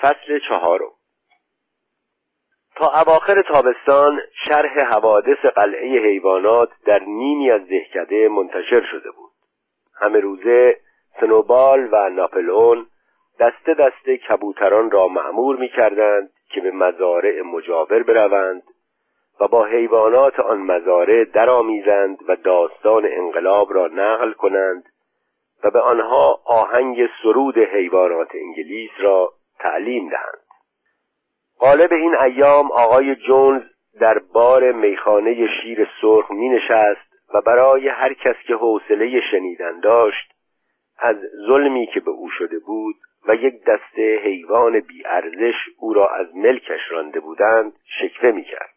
فصل چهارم. تا اواخر تابستان شرح حوادث قلعه حیوانات در نیمی از دهکده منتشر شده بود. همه روزه سنوبال و ناپلئون دسته دسته کبوتران را معمور می کردند که به مزارع مجاور بروند و با حیوانات آن مزارع درآمیزند و داستان انقلاب را نقل کنند و به آنها آهنگ سرود حیوانات انگلیس را تعلیم دهند غالب این ایام آقای جونز در بار میخانه شیر سرخ می نشست و برای هر کس که حوصله شنیدن داشت از ظلمی که به او شده بود و یک دسته حیوان بیارزش او را از ملکش رانده بودند شکوه می کرد.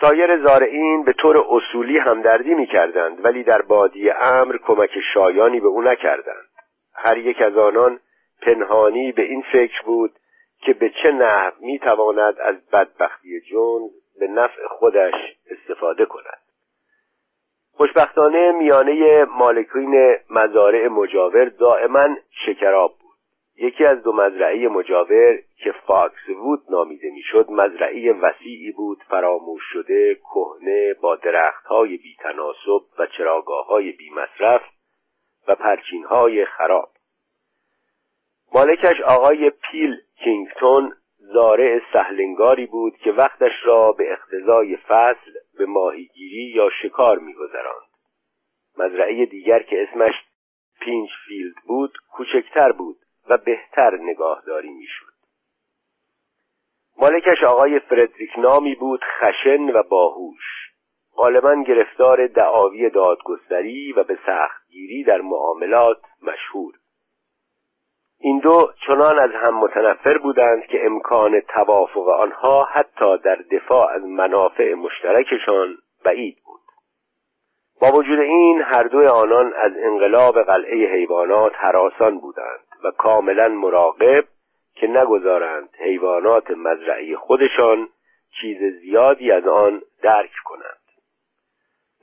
سایر زارعین به طور اصولی همدردی می کردند ولی در بادی امر کمک شایانی به او نکردند. هر یک از آنان پنهانی به این فکر بود که به چه نحو می تواند از بدبختی جون به نفع خودش استفاده کند. خوشبختانه میانه مالکین مزارع مجاور دائما شکراب یکی از دو مزرعه مجاور که فاکس وود نامیده می‌شد مزرعه وسیعی بود فراموش شده کهنه با درختهای بیتناسب و چراگاه بی مصرف و پرچین خراب مالکش آقای پیل کینگتون زارع سهلنگاری بود که وقتش را به اقتضای فصل به ماهیگیری یا شکار میگذراند. مزرعه دیگر که اسمش پینچ فیلد بود کوچکتر بود و بهتر نگاهداری می‌شد. مالکش آقای فردریک نامی بود خشن و باهوش. غالبا گرفتار دعاوی دادگستری و به سختگیری در معاملات مشهور. این دو چنان از هم متنفر بودند که امکان توافق آنها حتی در دفاع از منافع مشترکشان بعید بود. با وجود این هر دوی آنان از انقلاب قلعه حیوانات حراسان بودند و کاملا مراقب که نگذارند حیوانات مزرعی خودشان چیز زیادی از آن درک کنند.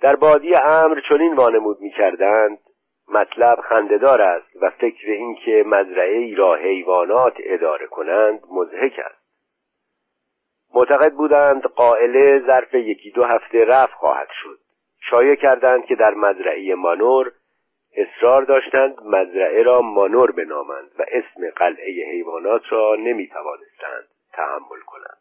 در بادی امر چنین وانمود می‌کردند مطلب خندهدار است و فکر اینکه مزرعه ای را حیوانات اداره کنند مزهک است. معتقد بودند قائله ظرف یکی دو هفته رفت خواهد شد. شایع کردند که در مزرعه مانور اصرار داشتند مزرعه را مانور بنامند و اسم قلعه حیوانات را نمی توانستند تحمل کنند.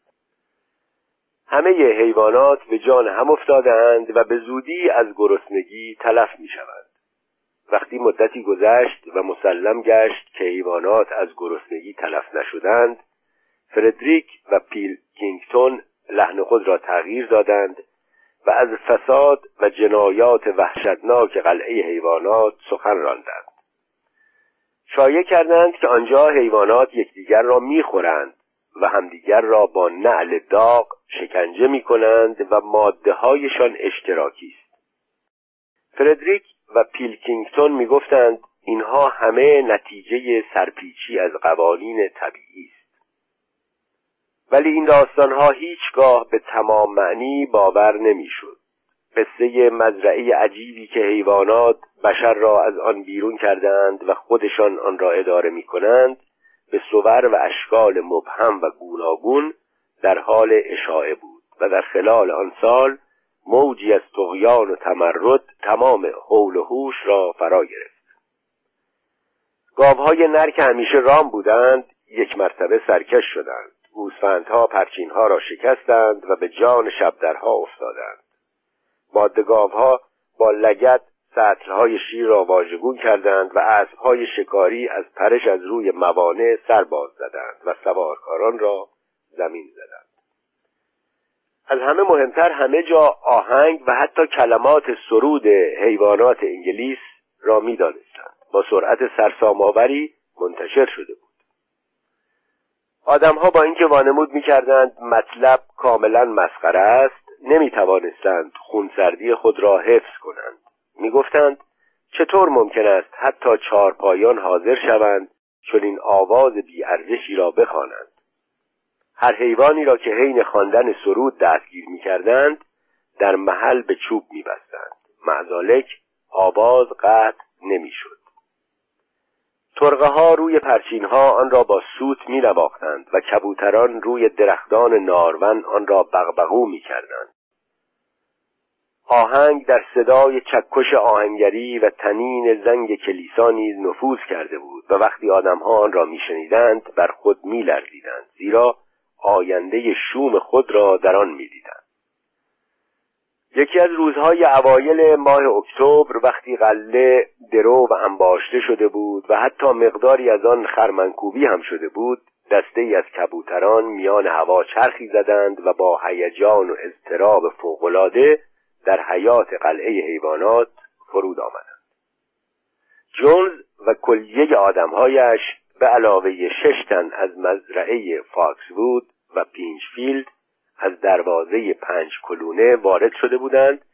همه حیوانات به جان هم افتادند و به زودی از گرسنگی تلف می شوند. وقتی مدتی گذشت و مسلم گشت که حیوانات از گرسنگی تلف نشدند فردریک و پیل کینگتون لحن خود را تغییر دادند و از فساد و جنایات وحشتناک قلعه حیوانات سخن راندند. شایع کردند که آنجا حیوانات یکدیگر را می‌خورند و همدیگر را با نعل داغ شکنجه می کنند و ماده هایشان اشتراکی است. فردریک و پیلکینگتون می گفتند اینها همه نتیجه سرپیچی از قوانین طبیعی است ولی این داستانها هیچگاه به تمام معنی باور نمی‌شد. قصه مزرعه عجیبی که حیوانات بشر را از آن بیرون کردند و خودشان آن را اداره می کنند به صور و اشکال مبهم و گوناگون در حال اشاعه بود و در خلال آن سال موجی از تغیان و تمرد تمام حول و هوش را فرا گرفت. گاوهای نر که همیشه رام بودند یک مرتبه سرکش شدند. گوسفندها پرچینها را شکستند و به جان شبدرها افتادند. مادگاوها با لگت سطرهای شیر را واژگون کردند و اسبهای شکاری از پرش از روی موانع سر باز زدند و سوارکاران را زمین زدند. از همه مهمتر همه جا آهنگ و حتی کلمات سرود حیوانات انگلیس را می‌دانستند. با سرعت سرسامآوری منتشر شده بود. آدمها با اینکه وانمود می‌کردند مطلب کاملا مسخره است نمی‌توانستند خونسردی خود را حفظ کنند. می‌گفتند چطور ممکن است حتی چهارپایان حاضر شوند چون این آواز بیارزشی را بخوانند؟ هر حیوانی را که حین خواندن سرود دستگیر می‌کردند در محل به چوب میبستند معزالک آواز قطع نمی‌شد ترقه ها روی پرچین ها آن را با سوت می و کبوتران روی درختان نارون آن را بغبغو می کردند. آهنگ در صدای چکش آهنگری و تنین زنگ کلیسا نیز نفوذ کرده بود و وقتی آدمها آن را میشنیدند بر خود میلرزیدند زیرا آینده شوم خود را در آن می‌دیدند. یکی از روزهای اوایل ماه اکتبر وقتی قله درو و انباشته شده بود و حتی مقداری از آن خرمنکوبی هم شده بود دسته ای از کبوتران میان هوا چرخی زدند و با هیجان و اضطراب فوقالعاده در حیاط قلعه حیوانات فرود آمدند. جونز و کلیه آدمهایش به علاوه شش تن از مزرعه فاکسوود و پینچفیلد از دروازه پنج کلونه وارد شده بودند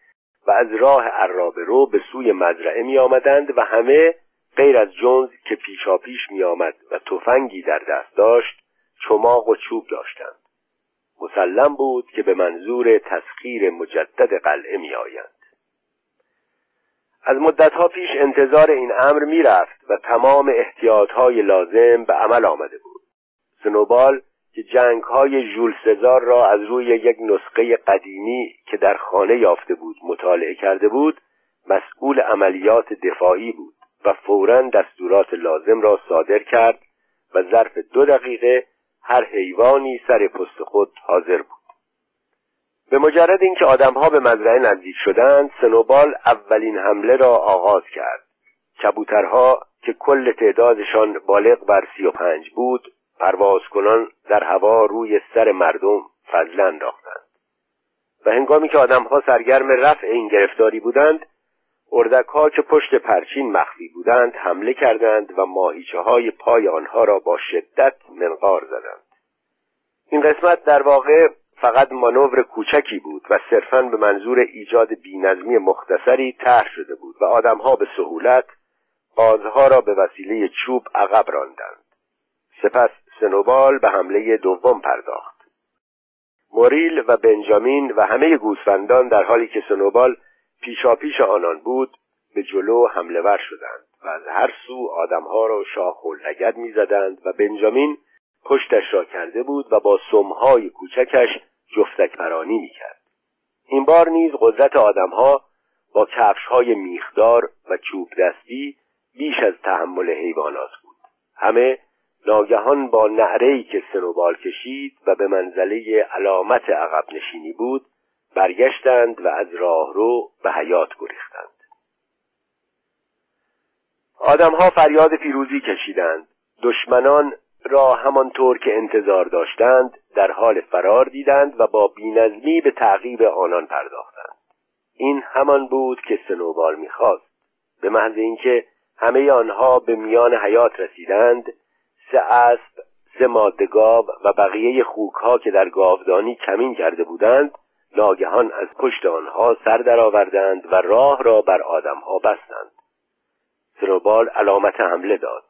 و از راه عرابه رو به سوی مزرعه می آمدند و همه غیر از جونز که پیشاپیش می آمد و تفنگی در دست داشت چماق و چوب داشتند مسلم بود که به منظور تسخیر مجدد قلعه می آیند. از مدتها پیش انتظار این امر می‌رفت و تمام احتیاطهای لازم به عمل آمده بود. سنوبال که جنگ های ژول سزار را از روی یک نسخه قدیمی که در خانه یافته بود مطالعه کرده بود مسئول عملیات دفاعی بود و فورا دستورات لازم را صادر کرد و ظرف دو دقیقه هر حیوانی سر پست خود حاضر بود. به مجرد اینکه آدمها به مزرعه نزدیک شدند سنوبال اولین حمله را آغاز کرد. کبوترها که کل تعدادشان بالغ بر سی و پنج بود پرواز کنان در هوا روی سر مردم فضلا انداختند. و هنگامی که آدمها سرگرم رفع این گرفتاری بودند اردک ها که پشت پرچین مخفی بودند حمله کردند و ماهیچه های پای آنها را با شدت منقار زدند. این قسمت در واقع فقط مانور کوچکی بود و صرفا به منظور ایجاد بینظمی مختصری طرح شده بود و آدمها به سهولت قازها را به وسیله چوب عقب راندند. سپس سنوبال به حمله دوم پرداخت. موریل و بنجامین و همه گوسفندان در حالی که سنوبال پیشاپیش آنان بود به جلو حمله ور شدند و از هر سو آدمها را شاخ و لگد می‌زدند و بنجامین پشتش را کرده بود و با سمهای کوچکش جفتک پرانی می‌کرد. این بار نیز قدرت آدمها با کفشهای میخدار و چوب دستی بیش از تحمل حیوانات بود. همه ناگهان با نعرهی که سنوبال کشید و به منزله علامت عقب نشینی بود برگشتند و از راهرو به حیات گریختند. آدمها فریاد پیروزی کشیدند. دشمنان را همانطور که انتظار داشتند در حال فرار دیدند و با بینظمی به تعقیب آنان پرداختند. این همان بود که سنوبال می‌خواست. به محض اینکه همه آنها به میان حیات رسیدند سه اسب سه ماده گاو و بقیه خوکها که در گاودانی کمین کرده بودند ناگهان از پشت آنها سر درآوردند و راه را بر آدمها بستند. سنوبال علامت حمله داد.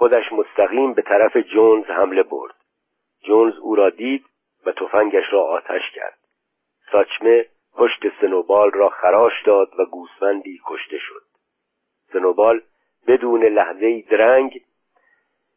خودش مستقیم به طرف جونز حمله برد. جونز او را دید و تفنگش را آتش کرد. ساچمه پشت سنوبال را خراش داد و گوسفندی کشته شد. سنوبال بدون لحظه درنگ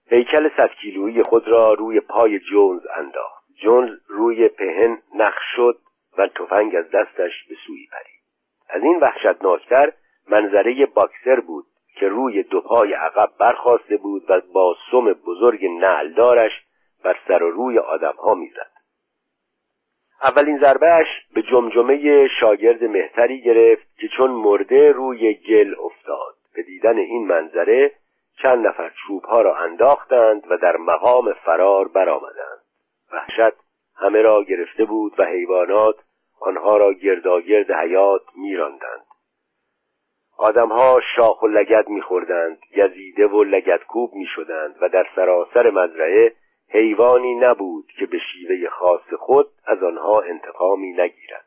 هیکل صد کیلویی خود را روی پای جونز انداخت. جونز روی پهن نخ شد و تفنگ از دستش به سوی پرید. از این وحشتناکتر منظره باکسر بود که روی دو پای عقب برخواسته بود و با سم بزرگ نعلدارش بر سر و روی آدمها می‌زد. اولین ضربهش به جمجمه شاگرد مهتری گرفت که چون مرده روی گل افتاد. به دیدن این منظره چند نفر چوبها را انداختند و در مقام فرار برآمدند. وحشت همه را گرفته بود و حیوانات آنها را گرداگرد حیات میراندند. آدمها شاخ و لگد میخوردند گزیده و لگدکوب می‌شدند و در سراسر مزرعه حیوانی نبود که به شیوه خاص خود از آنها انتقامی نگیرد.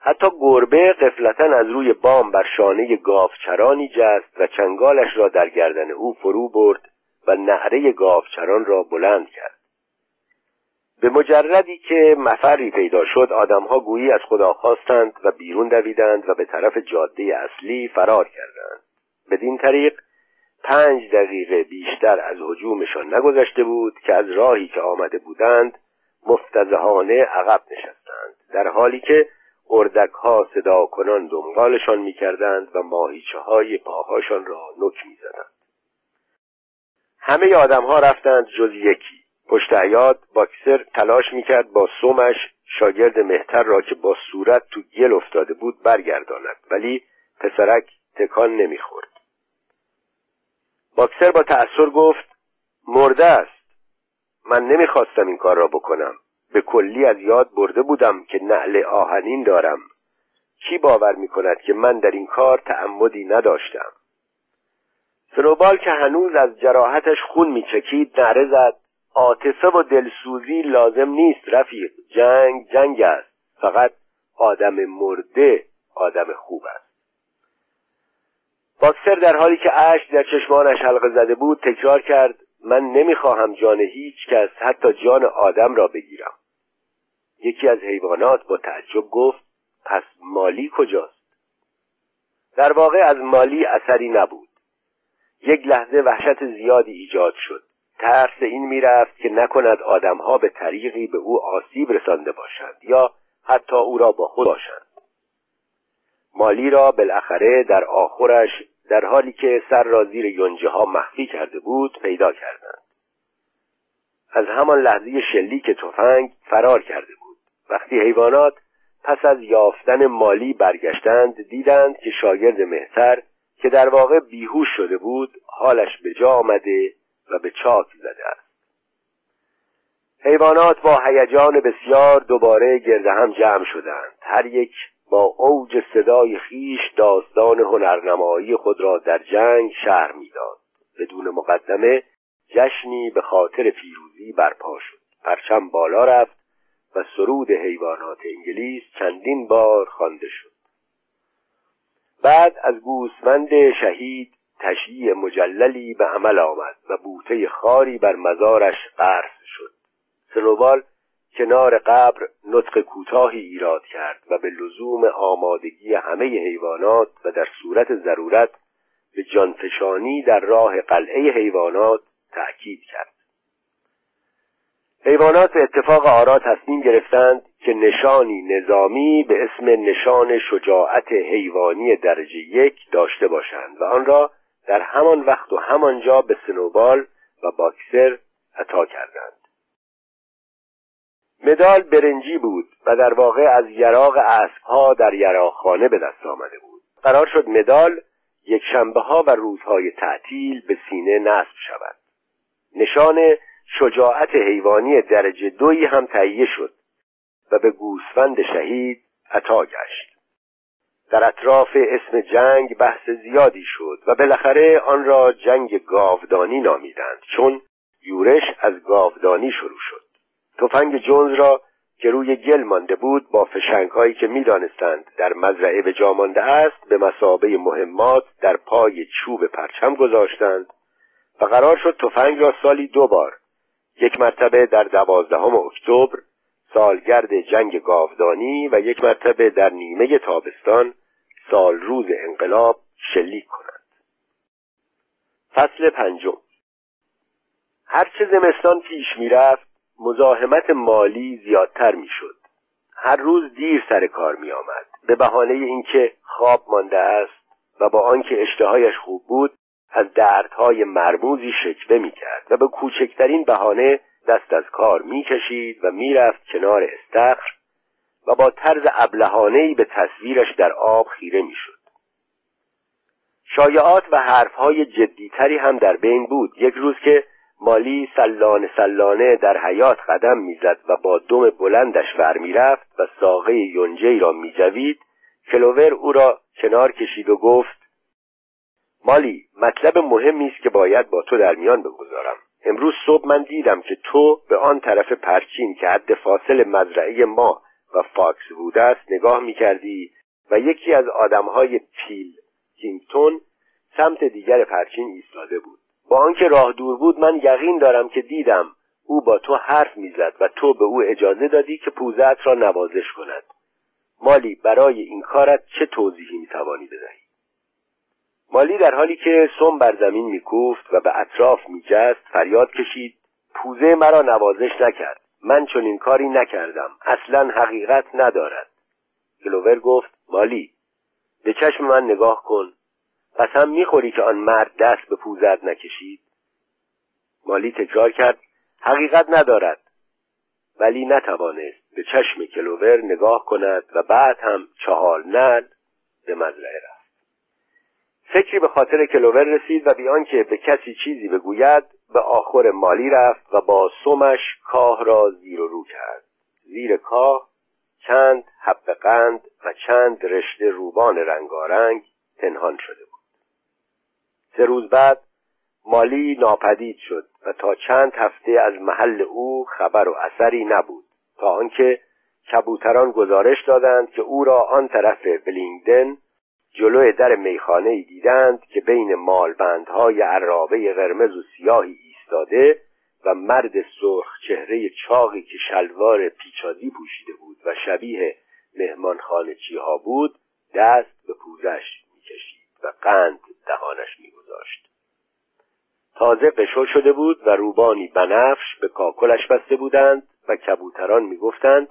حتی گربه قفلتا از روی بام بر شانه گاوچرانی جست و چنگالش را در گردن او فرو برد و نعره گاوچران را بلند کرد. به مجردی که مفری پیدا شد آدمها گویی از خدا خواستند و بیرون دویدند و به طرف جاده اصلی فرار کردند. بدین طریق پنج دقیقه بیشتر از حجومشان نگذشته بود که از راهی که آمده بودند مفتزهانه عقب نشستند. در حالی که اردک ها صدا کنان دنبالشان می‌کردند و ماهیچه های پاهاشان را نک می‌زدند. همه آدم ها رفتند جز یکی. پشت عیاد باکسر تلاش می‌کرد با سومش شاگرد مهتر را که با صورت تو گل افتاده بود برگرداند. ولی پسرک تکان نمی‌خورد. باکسر با تأثیر گفت مرده است. من نمی‌خواستم این کار را بکنم. به کلی از یاد برده بودم که نعل آهنین دارم. کی باور می‌کند که من در این کار تعمدی نداشتم. سنوبال که هنوز از جراحتش خون میچکید نعره زد. آتسه و دلسوزی لازم نیست رفیق. جنگ جنگ است. فقط آدم مرده آدم خوب است. باکسر در حالی که اشک در چشمانش حلقه زده بود تکرار کرد من نمی‌خواهم جان هیچ کس حتی جان آدم را بگیرم. یکی از حیوانات با تعجب گفت پس مالی کجاست؟ در واقع از مالی اثری نبود. یک لحظه وحشت زیادی ایجاد شد. ترس این می‌رفت که نکند آدمها به طریقی به او آسیب رسانده باشند یا حتی او را با خود باشند. مالی را بالاخره در آخرش در حالی که سر را زیر یونجه ها مخفی کرده بود پیدا کردند. از همان لحظه شلیک تفنگ فرار کرده بود. وقتی حیوانات پس از یافتن مالی برگشتند دیدند که شاگرد مهتر که در واقع بیهوش شده بود حالش به جا آمده و به چاک زده است حیوانات با هیجان بسیار دوباره گرد هم جمع شدند. هر یک با اوج صدای خیش داستان هنرنمایی خود را در جنگ شهر می‌داد. بدون مقدمه جشنی به خاطر پیروزی برپا شد. پرچم بالا رفت و سرود حیوانات انگلیس چندین بار خوانده شد. بعد از گوسفند شهید تشییع مجللی به عمل آمد و بوته خاری بر مزارش قرص شد. سنوبال کنار قبر نطق کوتاهی ایراد کرد و به لزوم آمادگی همه حیوانات و در صورت ضرورت به جانفشانی در راه قلعه حیوانات تأکید کرد. حیوانات به اتفاق آرا تصمیم گرفتند که نشانی نظامی به اسم نشان شجاعت حیوانی درجه یک داشته باشند و آن را در همان وقت و همانجا به سنوبال و باکسر عطا کردند. مدال برنجی بود و در واقع از یراق اسبها در یراخانه به دست آمده بود. قرار شد مدال یک شنبه ها و روزهای تعطیل به سینه نصب شود. نشان شجاعت حیوانی درجه دویی هم تهیه شد و به گوسفند شهید عطا گشت. در اطراف اسم جنگ بحث زیادی شد و بالاخره آن را جنگ گاودانی نامیدند چون یورش از گاودانی شروع شد. تفنگ جونز را که روی گل مانده بود با فشنگ هایی که می‌دانستند در مزرعه به جا مانده است به مسابه مهمات در پای چوب پرچم گذاشتند و قرار شد تفنگ را سالی دو بار یک مرتبه در دوازدهم اکتبر سالگرد جنگ گاودانی و یک مرتبه در نیمه تابستان سال روز انقلاب شلیک کنند. فصل پنجم. هرچه زمستان پیش می‌رفت مزاحمت مالی زیادتر می‌شد. هر روز دیر سر کار می آمد به بهانه اینکه خواب مانده است و با آنکه اشتهایش خوب بود از دردهای مرموزی شکوه می کرد و به کوچکترین بهانه دست از کار می کشید و می‌رفت کنار استخر و با طرز ابلهانهای به تصویرش در آب خیره می‌شد. شایعات و حرفهای جدیتری هم در بین بود یک روز که مالی سلانه سلانه در حیات قدم می‌زد و با دم بلندش ور می‌رفت و ساقه یونجی را میجوید کلوور او را کنار کشید و گفت مالی مطلب مهمی است که باید با تو در میان بگذارم امروز صبح من دیدم که تو به آن طرف پرچین که حد فاصل مزرعه ما و فاکس وود است نگاه می‌کردی و یکی از آدمهای پیلکینگتون سمت دیگر پرچین ایستاده بود. با آنکه راه دور بود من یقین دارم که دیدم او با تو حرف می‌زد و تو به او اجازه دادی که پوزت را نوازش کند. مالی برای این کارت چه توضیحی می‌توانی بدهی؟ مالی در حالی که سم بر زمین میکوفت و به اطراف میجست فریاد کشید پوزه مرا نوازش نکرد من چون این کاری نکردم اصلا حقیقت ندارد. کلوور گفت مالی به چشم من نگاه کن پس هم می‌خوری که آن مرد دست به پوزت نکشید؟ مالی تکرار کرد حقیقت ندارد ولی نتوانست به چشم کلوور نگاه کند و بعد هم چهار نل به مزرعه رفت. فکری به خاطر کلوور رسید و بیان که به کسی چیزی بگوید به آخر مالی رفت و با سمش کاه را زیر و رو کرد. زیر کاه چند حب قند و چند رشته روبان رنگارنگ پنهان شده بود. سه روز بعد مالی ناپدید شد و تا چند هفته از محل او خبر و اثری نبود. تا آنکه کبوتران گزارش دادند که او را آن طرف بلینگدن جلوی در میخانه ای دیدند که بین مالبندهای عرابه قرمز و سیاهی ایستاده و مرد سرخ چهره چاقی که شلوار پیچازی پوشیده بود و شبیه مهمانخانه چیها بود دست به پوزش می‌کشید و قند دهانش میگذاشت. تازه قشو شده بود و روبانی بنفش به کاکلش بسته بودند و کبوتران می‌گفتند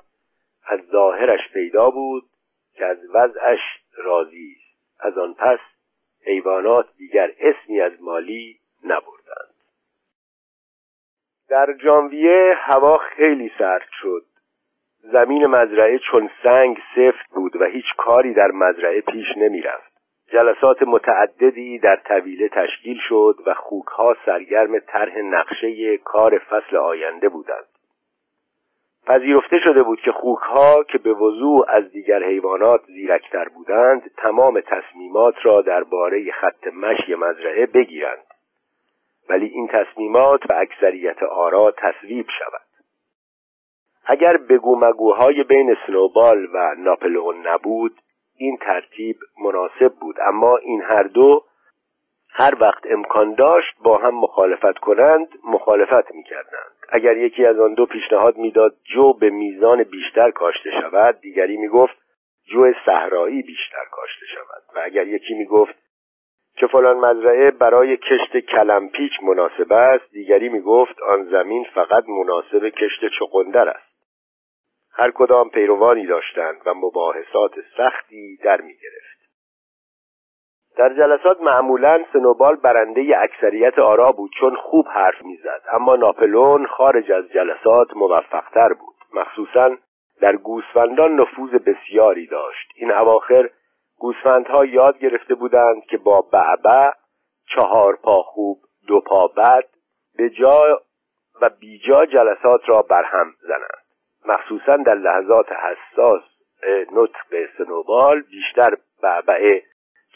از ظاهرش پیدا بود که از وضعش راضی از آن پس حیوانات دیگر اسمی از مالی نبردند. در ژانویه هوا خیلی سرد شد. زمین مزرعه چون سنگ سفت بود و هیچ کاری در مزرعه پیش نمی‌رفت. جلسات متعددی در طویله تشکیل شد و خوکها سرگرم طرح نقشه کار فصل آینده بودند. پذیرفته شده بود که خوکها که به وضوع از دیگر حیوانات زیرکتر بودند تمام تصمیمات را درباره خط مشی مزرعه بگیرند. ولی این تصمیمات و اکثریت آرا تصویب شود. اگر بگو مگوهای بین سنوبال و ناپلئون نبود این ترتیب مناسب بود. اما این هر دو هر وقت امکان داشت با هم مخالفت کنند مخالفت می‌کردند. اگر یکی از آن دو پیشنهاد می‌داد جو به میزان بیشتر کاشته شود دیگری می‌گفت جو صحرایی بیشتر کاشته شود. و اگر یکی می‌گفت که فلان مزرعه برای کشت کلمپیچ مناسب است دیگری می‌گفت آن زمین فقط مناسب کشت چقندر است. هر کدام پیروانی داشتند و مباحثات سختی در می گرفت. در جلسات معمولا سنوبال برنده اکثریت آرا بود چون خوب حرف می‌زد. اما ناپلون خارج از جلسات موفقتر بود. مخصوصا در گوسفندان نفوذ بسیاری داشت. این اواخر گوسفندها یاد گرفته بودند که با بعبع چهار پا خوب دو پا بد به جا و بیجا جلسات را برهم زنند. مخصوصا در لحظات حساس نطق سنوبال بیشتر بعبع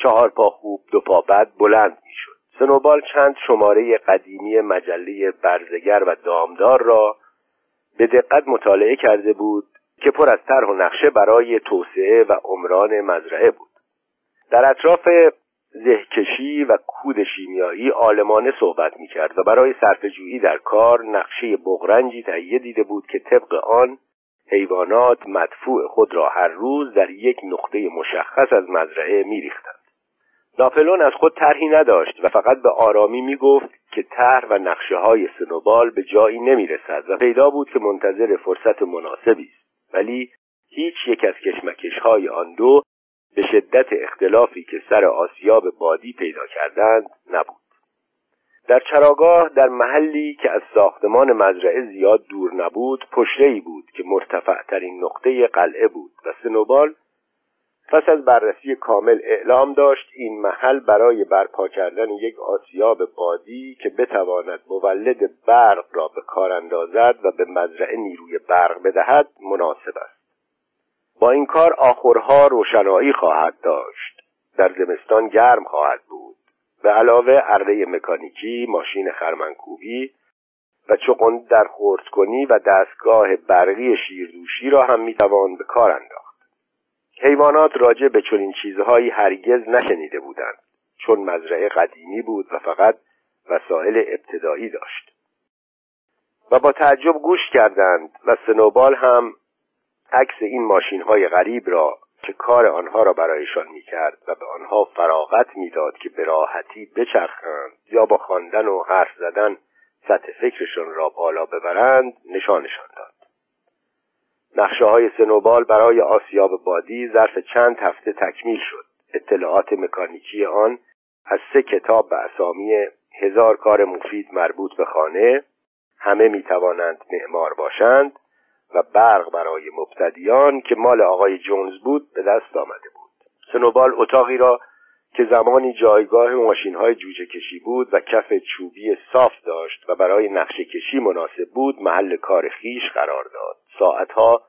چهار پا خوب دو پا بد بلند می‌شد. سنوبال چند شماره قدیمی مجله برزگر و دامدار را به دقت مطالعه کرده بود که پر از طرح و نقشه برای توسعه و عمران مزرعه بود. در اطراف زهکشی و کود شیمیایی آلمانه صحبت می‌کرد و برای صرفه‌جویی در کار نقشه بغرنجی تهیه دیده بود که طبق آن حیوانات مدفوع خود را هر روز در یک نقطه مشخص از مزرعه میریختند. ناپلون از خود طرحی نداشت و فقط به آرامی می‌گفت که طرح و نقشه های سنوبال به جایی نمی‌رسد و پیدا بود که منتظر فرصت مناسبی است. ولی هیچ یک از کشمکش های آن دو به شدت اختلافی که سر آسیاب بادی پیدا کردند نبود. در چراگاه در محلی که از ساختمان مزرعه زیاد دور نبود ای بود که مرتفع ترین نقطه قلعه بود و سنوبال پس از بررسی کامل اعلام داشت این محل برای برپا کردن یک آسیاب بادی که بتواند مولد برق را به کار اندازد و به مزرعه نیروی برق بدهد مناسب است. با این کار آخرها روشنایی خواهد داشت. در زمستان گرم خواهد بود. به علاوه اره مکانیکی ماشین خرمنکوبی و چقن در خورد کنی و دستگاه برقی شیردوشی را هم می‌توان به کار انداخت. حیوانات راجع به چنین چیزهایی هرگز نشنیده بودند چون مزرعه قدیمی بود و فقط وسایل ابتدایی داشت. و با تعجب گوش کردند و سنوبال هم عکس این ماشین های غریب را که کار آنها را برایشان می‌کرد و به آنها فراغت می‌داد که به راحتی بچرخند یا با خواندن و حرف زدن سطح فکرشان را بالا ببرند نشانشان داد. نقشه های سنوبال برای آسیاب بادی ظرف چند هفته تکمیل شد. اطلاعات مکانیکی آن از سه کتاب به اسامی هزار کار مفید مربوط به خانه همه می توانند معمار باشند و برق برای مبتدیان که مال آقای جونز بود به دست آمده بود. سنوبال اتاقی را که زمانی جایگاه ماشین های جوجه کشی بود و کف چوبی صاف داشت و برای نقشه کشی مناسب بود محل کار خیش قرار داد. ساعتها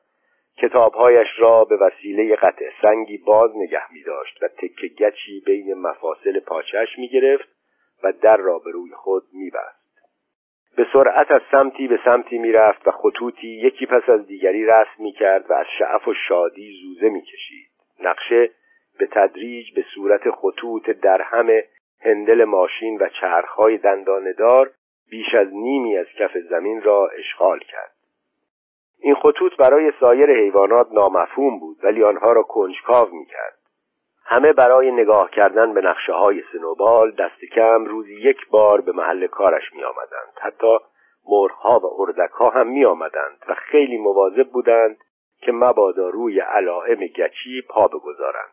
کتابهایش را به وسیله قطع سنگی باز نگه می داشت و تکه گچی بین مفاصل پاچش می گرفت و در را به روی خود می بست. به سرعت از سمتی به سمتی می رفت و خطوطی یکی پس از دیگری رسم می کرد و از شعف و شادی زوزه می کشید. نقشه به تدریج به صورت خطوط در همه هندل ماشین و چرخهای دنداندار بیش از نیمی از کف زمین را اشغال کرد. این خطوط برای سایر حیوانات نامفهوم بود ولی آنها را کنجکاو کرد. همه برای نگاه کردن به نقشه های سنوبال دست کم روزی یک بار به محل کارش می آمدند. حتی مرغها و اردک ها هم می آمدند و خیلی مواظب بودند که مبادا روی علائم گچی پا بگذارند.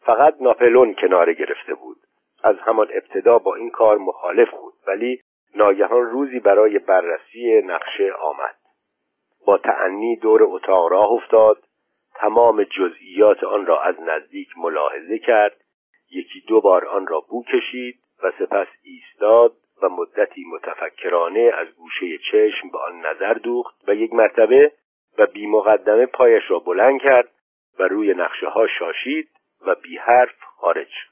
فقط ناپلون کناره گرفته بود. از همان ابتدا با این کار مخالف بود ولی ناگهان روزی برای بررسی نقشه آمد. با تعنی دور اتاق راه افتاد. تمام جزئیات آن را از نزدیک ملاحظه کرد. یکی دو بار آن را بو کشید و سپس ایستاد و مدتی متفکرانه از گوشه چشم به آن نظر دوخت و یک مرتبه و بی مقدمه پایش را بلند کرد و روی نقشه ها شاشید و بی حرف خارج شد.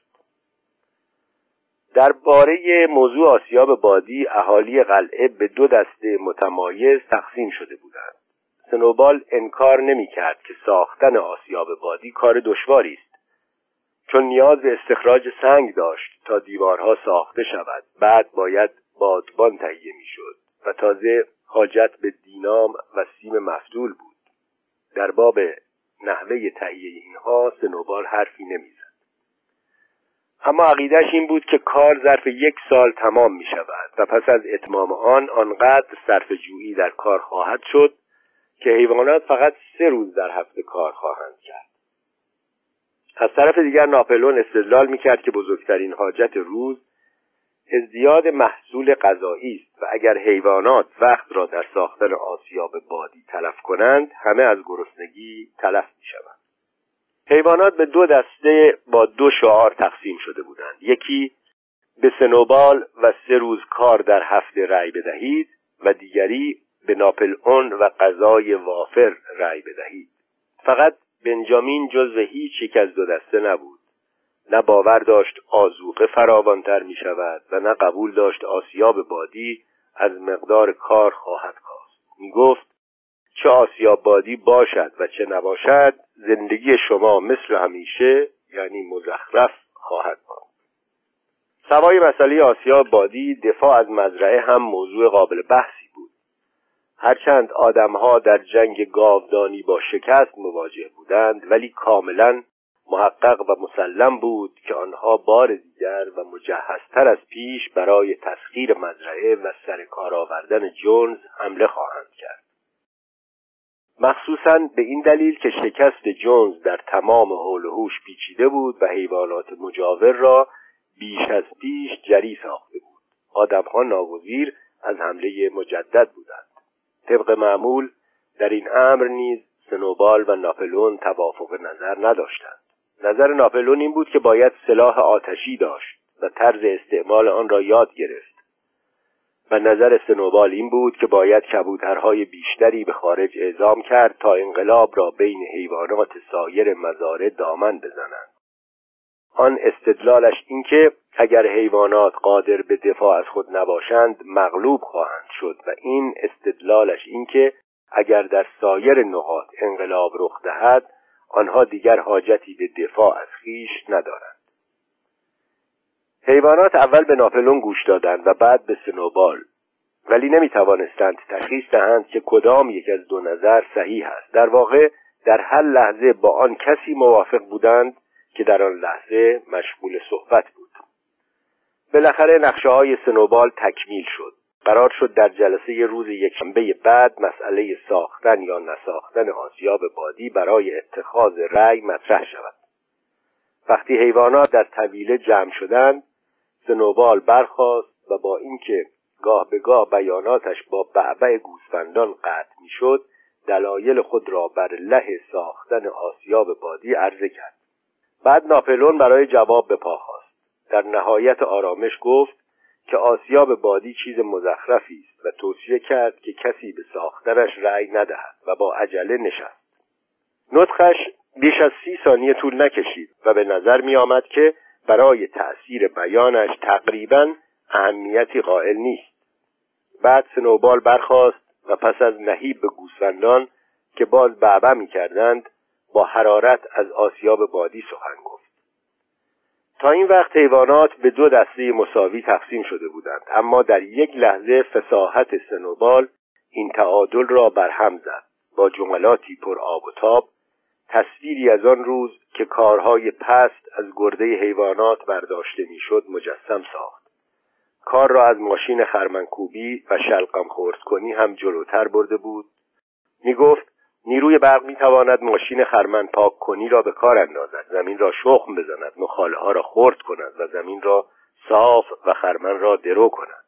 درباره موضوع آسیاب بادی اهالی قلعه به دو دسته متمایز تقسیم شده بودند. سنوبال انکار نمی کرد که ساختن آسیاب بادی کار دشواری است. چون نیاز به استخراج سنگ داشت تا دیوارها ساخته شود بعد باید بادبان تهیه می‌شد و تازه حاجت به دینام و سیم مفتول بود. در باب نحوه تهیه اینها سنوبال حرفی نمی‌زد. اما عقیدش این بود که کار ظرف یک سال تمام می شود و پس از اتمام آن آنقدر صرف جویی در کار خواهد شد که حیوانات فقط سه روز در هفته کار خواهند کرد. از طرف دیگر ناپلون استدلال می‌کرد که بزرگترین حاجت روز ازدیاد محصول غذایی است و اگر حیوانات وقت را در ساختن آسیاب بادی تلف کنند همه از گرسنگی تلف می‌شوند. حیوانات به دو دسته با دو شعار تقسیم شده بودند. یکی به سنوبال و سه روز کار در هفته رأی بدهید و دیگری به ناپل اون و غذای وافر رأی بدهید. فقط بنجامین جزو هیچ یک از دو دسته نبود. نه باور داشت آزوقه فراوانتر می شود و نه قبول داشت آسیاب بادی از مقدار کار خواهد کاست می گفت چه آسیاب بادی باشد و چه نباشد زندگی شما مثل همیشه یعنی مزخرف خواهد ماند. سوای مسئله آسیاب بادی دفاع از مزرعه هم موضوع قابل بحثی بود. هرچند آدمها در جنگ گاودانی با شکست مواجه بودند ولی کاملا محقق و مسلم بود که آنها بار دیگر و مجهزتر از پیش برای تسخیر مزرعه و سر کار آوردن جونز حمله خواهند کرد. مخصوصا به این دلیل که شکست جونز در تمام حول و هوش پیچیده بود و حیوانات مجاور را بیش از پیش جری ساخته بود. آدمها ناگزیر از حمله مجدد بودند. طبق معمول در این امر نیز سنوبال و ناپلون توافق نظر نداشتند. نظر ناپلون این بود که باید سلاح آتشی داشت و طرز استعمال آن را یاد گرفت. و نظر سنوبال این بود که باید کبوترهای بیشتری به خارج اعزام کرد تا انقلاب را بین حیوانات سایر مزارع دامن بزنند. آن استدلالش اینکه اگر حیوانات قادر به دفاع از خود نباشند مغلوب خواهند شد و این استدلالش اینکه اگر در سایر نقاط انقلاب رخ دهد آنها دیگر حاجتی به دفاع از خیش ندارند. حیوانات اول به ناپلون گوش دادند و بعد به سنوبال. ولی نمی توانستند تشخیص دهند که کدام یک از دو نظر صحیح است. در واقع در هر لحظه با آن کسی موافق بودند که در آن لحظه مشغول صحبت بود. بالاخره نقشه های سنوبال تکمیل شد. قرار شد در جلسه روز یکشنبه بعد مسئله ساختن یا نساختن آسیاب بادی برای اتخاذ رأی مطرح شود. وقتی حیوانات در طویله جمع شدند سنوبال برخاست و با اینکه گاه به گاه بیاناتش با بعبع گوسفندان قطع می‌شد دلایل خود را بر له ساختن آسیاب بادی عرضه کرد. بعد ناپلون برای جواب به پا خواست. در نهایت آرامش گفت که آسیاب بادی چیز مزخرفی است و توصیه کرد که کسی به ساختنش رأی ندهد و با عجله نشست. نطخش بیش از سی ثانیه طول نکشید و به نظر می آمد که برای تأثیر بیانش تقریبا اهمیتی قائل نیست. بعد سنوبال برخاست و پس از نهیب به گوسفندان که باز بعبع می کردند با حرارت از آسیاب بادی سخن گفت. تا این وقت حیوانات به دو دسته مساوی تقسیم شده بودند. اما در یک لحظه فساحت سنوبال این تعادل را برهم زد. با جملاتی پر آب و تاب تصویری از آن روز که کارهای پست از گرده حیوانات برداشته می‌شد مجسم ساخت. کار را از ماشین خرمنکوبی و شلقم خورد کنی هم جلوتر برده بود. می گفت نیروی برق می تواند ماشین خرمن پاک کنی را به کار اندازد. زمین را شخم بزند نخاله ها را خرد کند و زمین را صاف و خرمن را درو کند.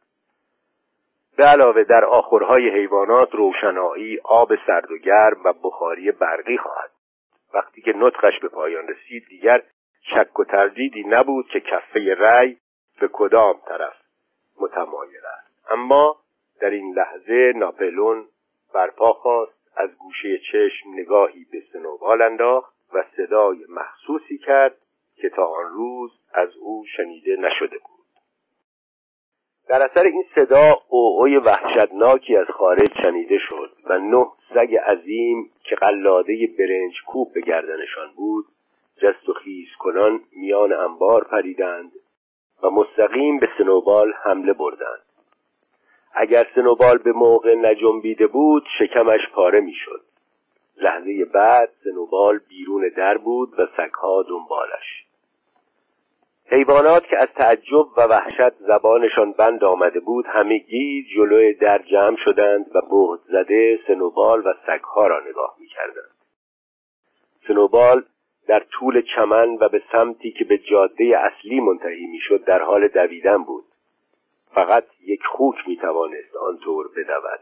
به علاوه در آخرهای حیوانات روشنایی آب سرد و گرم و بخاری برقی خواهد. وقتی که نطقش به پایان رسید دیگر شک و تردیدی نبود که کفه رأی به کدام طرف متمایل است. اما در این لحظه ناپلون برپا خواست. از گوشه چشم نگاهی به سنوبال انداخت و صدای محسوسی کرد که تا آن روز از او شنیده نشده بود. در اثر این صدا اوعوی وحشتناکی از خارج شنیده شد و نه سگ عظیم که قلاده برنج کوب به گردنشان بود جست و خیز کنان میان انبار پریدند و مستقیم به سنوبال حمله بردند. اگر سنوبال به موقع نجنبیده بود شکمش پاره می‌شد. لحظه بعد سنوبال بیرون در بود و سگها دنبالش. حیوانات که از تعجب و وحشت زبانشان بند آمده بود همگی جلوی در جمع شدند و بهت زده سنوبال و سگها را نگاه می‌کردند. سنوبال در طول چمن و به سمتی که به جاده اصلی منتهی می‌شد در حال دویدن بود. فقط یک خوک می‌توانست آنطور بدود.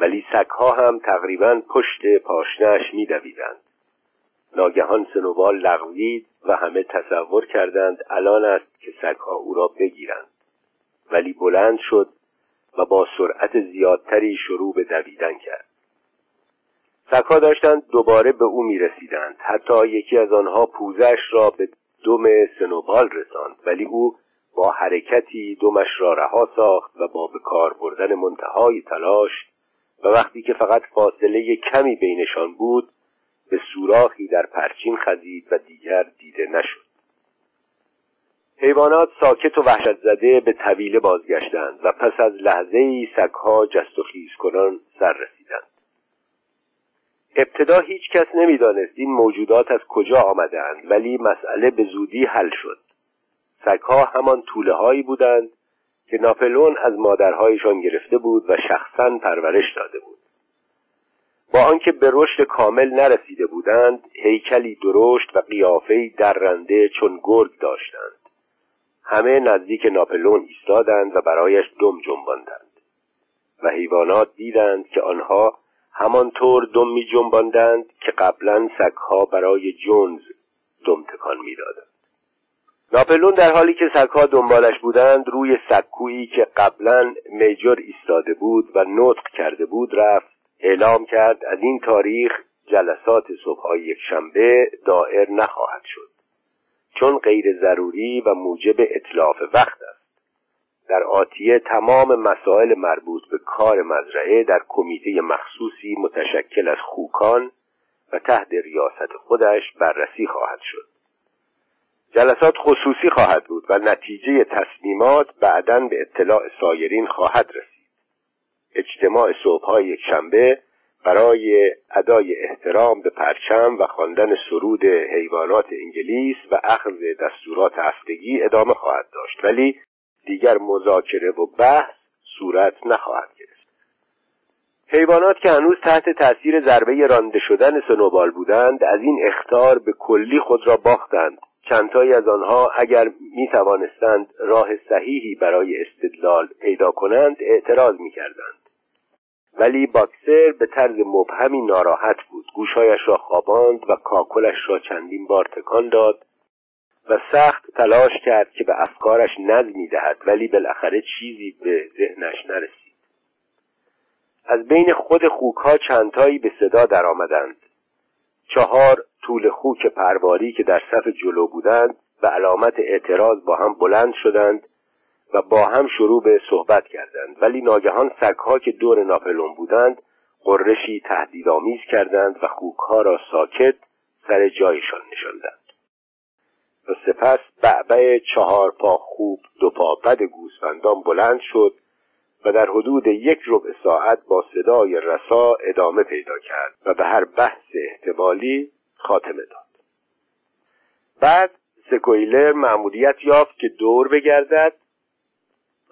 ولی سگها هم تقریبا پشت پاشنش میدویدند. ناگهان سنوبال لغوید و همه تصور کردند الان است که سگها او را بگیرند. ولی بلند شد و با سرعت زیادتری شروع به دویدن کرد. سگها داشتند دوباره به او می رسیدند حتی یکی از آنها پوزش را به دم سنوبال رساند. ولی او با حرکتی دمش را رها ساخت و با به کار بردن منتهای تلاش و وقتی که فقط فاصله کمی بینشان بود به سوراخی در پرچین خزید و دیگر دیده نشد. حیوانات ساکت و وحشت زده به طویله بازگشتند و پس از لحظه ای سگها جست و خیز کنان سر رسیدند. ابتدا هیچ کس نمی‌دانست این موجودات از کجا آمدند ولی مسئله به زودی حل شد. سگها همان طوله هایی بودند که ناپلون از مادرهایشان گرفته بود و شخصا پرورش داده بود. با آنکه به رشد کامل نرسیده بودند هیکلی درشت و قیافهای درنده چون گرگ داشتند. همه نزدیک ناپلون ایستادند و برایش دم جنباندند و حیوانات دیدند که آنها همانطور دم می جنباندند که قبلا سگها برای جونز دم تکان می‌دادند. ناپلون در حالی که سگها دنبالش بودند روی سکویی که قبلا میجر ایستاده بود و نطق کرده بود رفت اعلام کرد از این تاریخ جلسات صبحهای یک شنبه دائر نخواهد شد چون غیر ضروری و موجب اطلاف وقت است. در آتیه تمام مسائل مربوط به کار مزرعه در کمیته مخصوصی متشکل از خوکان و تحت ریاست خودش بررسی خواهد شد. جلسات خصوصی خواهد بود و نتیجه تصمیمات بعدا به اطلاع سایرین خواهد رسید. اجتماع صبحهای یک شنبه برای ادای احترام به پرچم و خواندن سرود حیوانات انگلیس و اخذ دستورات هفتگی ادامه خواهد داشت ولی دیگر مذاکره و بحث صورت نخواهد گرفت. حیوانات که هنوز تحت تاثیر ضربه رانده شدن سنوبال بودند از این اختار به کلی خود را باختند. چندتایی از آنها اگر می توانستند راه صحیحی برای استدلال پیدا کنند اعتراض می کردند. ولی باکسر به طرز مبهمی ناراحت بود. گوشهایش را خواباند و کاکلش را چندین بار تکان داد و سخت تلاش کرد که به افکارش نظمی دهد ولی بالاخره چیزی به ذهنش نرسید. از بین خود خوکها چندتایی به صدا درآمدند. چهار طول خوک پرواری که در صف جلو بودند به علامت اعتراض با هم بلند شدند و با هم شروع به صحبت کردند. ولی ناگهان سگها که دور ناپلون بودند قرشی تهدیدآمیز کردند و خوکها را ساکت سر جایشان نشاندند. و سپس بعبع چهار پا خوب دو پا بد گوسفندان بلند شد و در حدود یک ربع ساعت با صدای رسا ادامه پیدا کرد و به هر بحث احتمالی خاتمه داد. بعد سکویلر معمولیت یافت که دور بگردد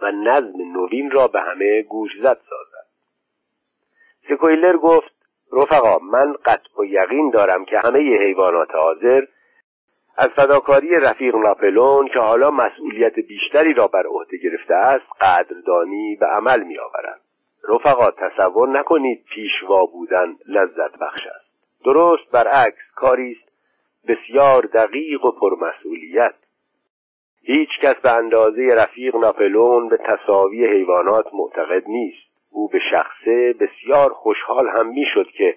و نظم نوین را به همه گوش زد سازد. سکویلر گفت رفقا من قطع و یقین دارم که همه حیوانات حاضر از فداکاری رفیق ناپلون که حالا مسئولیت بیشتری را بر عهده گرفته است قدردانی به عمل می آورند رفقا تصور نکنید پیشوا بودن لذت بخش است. درست برعکس کاری است بسیار دقیق و پرمسئولیت. هیچ کس به اندازه رفیق ناپلون به تصاوی حیوانات معتقد نیست. او به شخصه بسیار خوشحال هم می‌شد که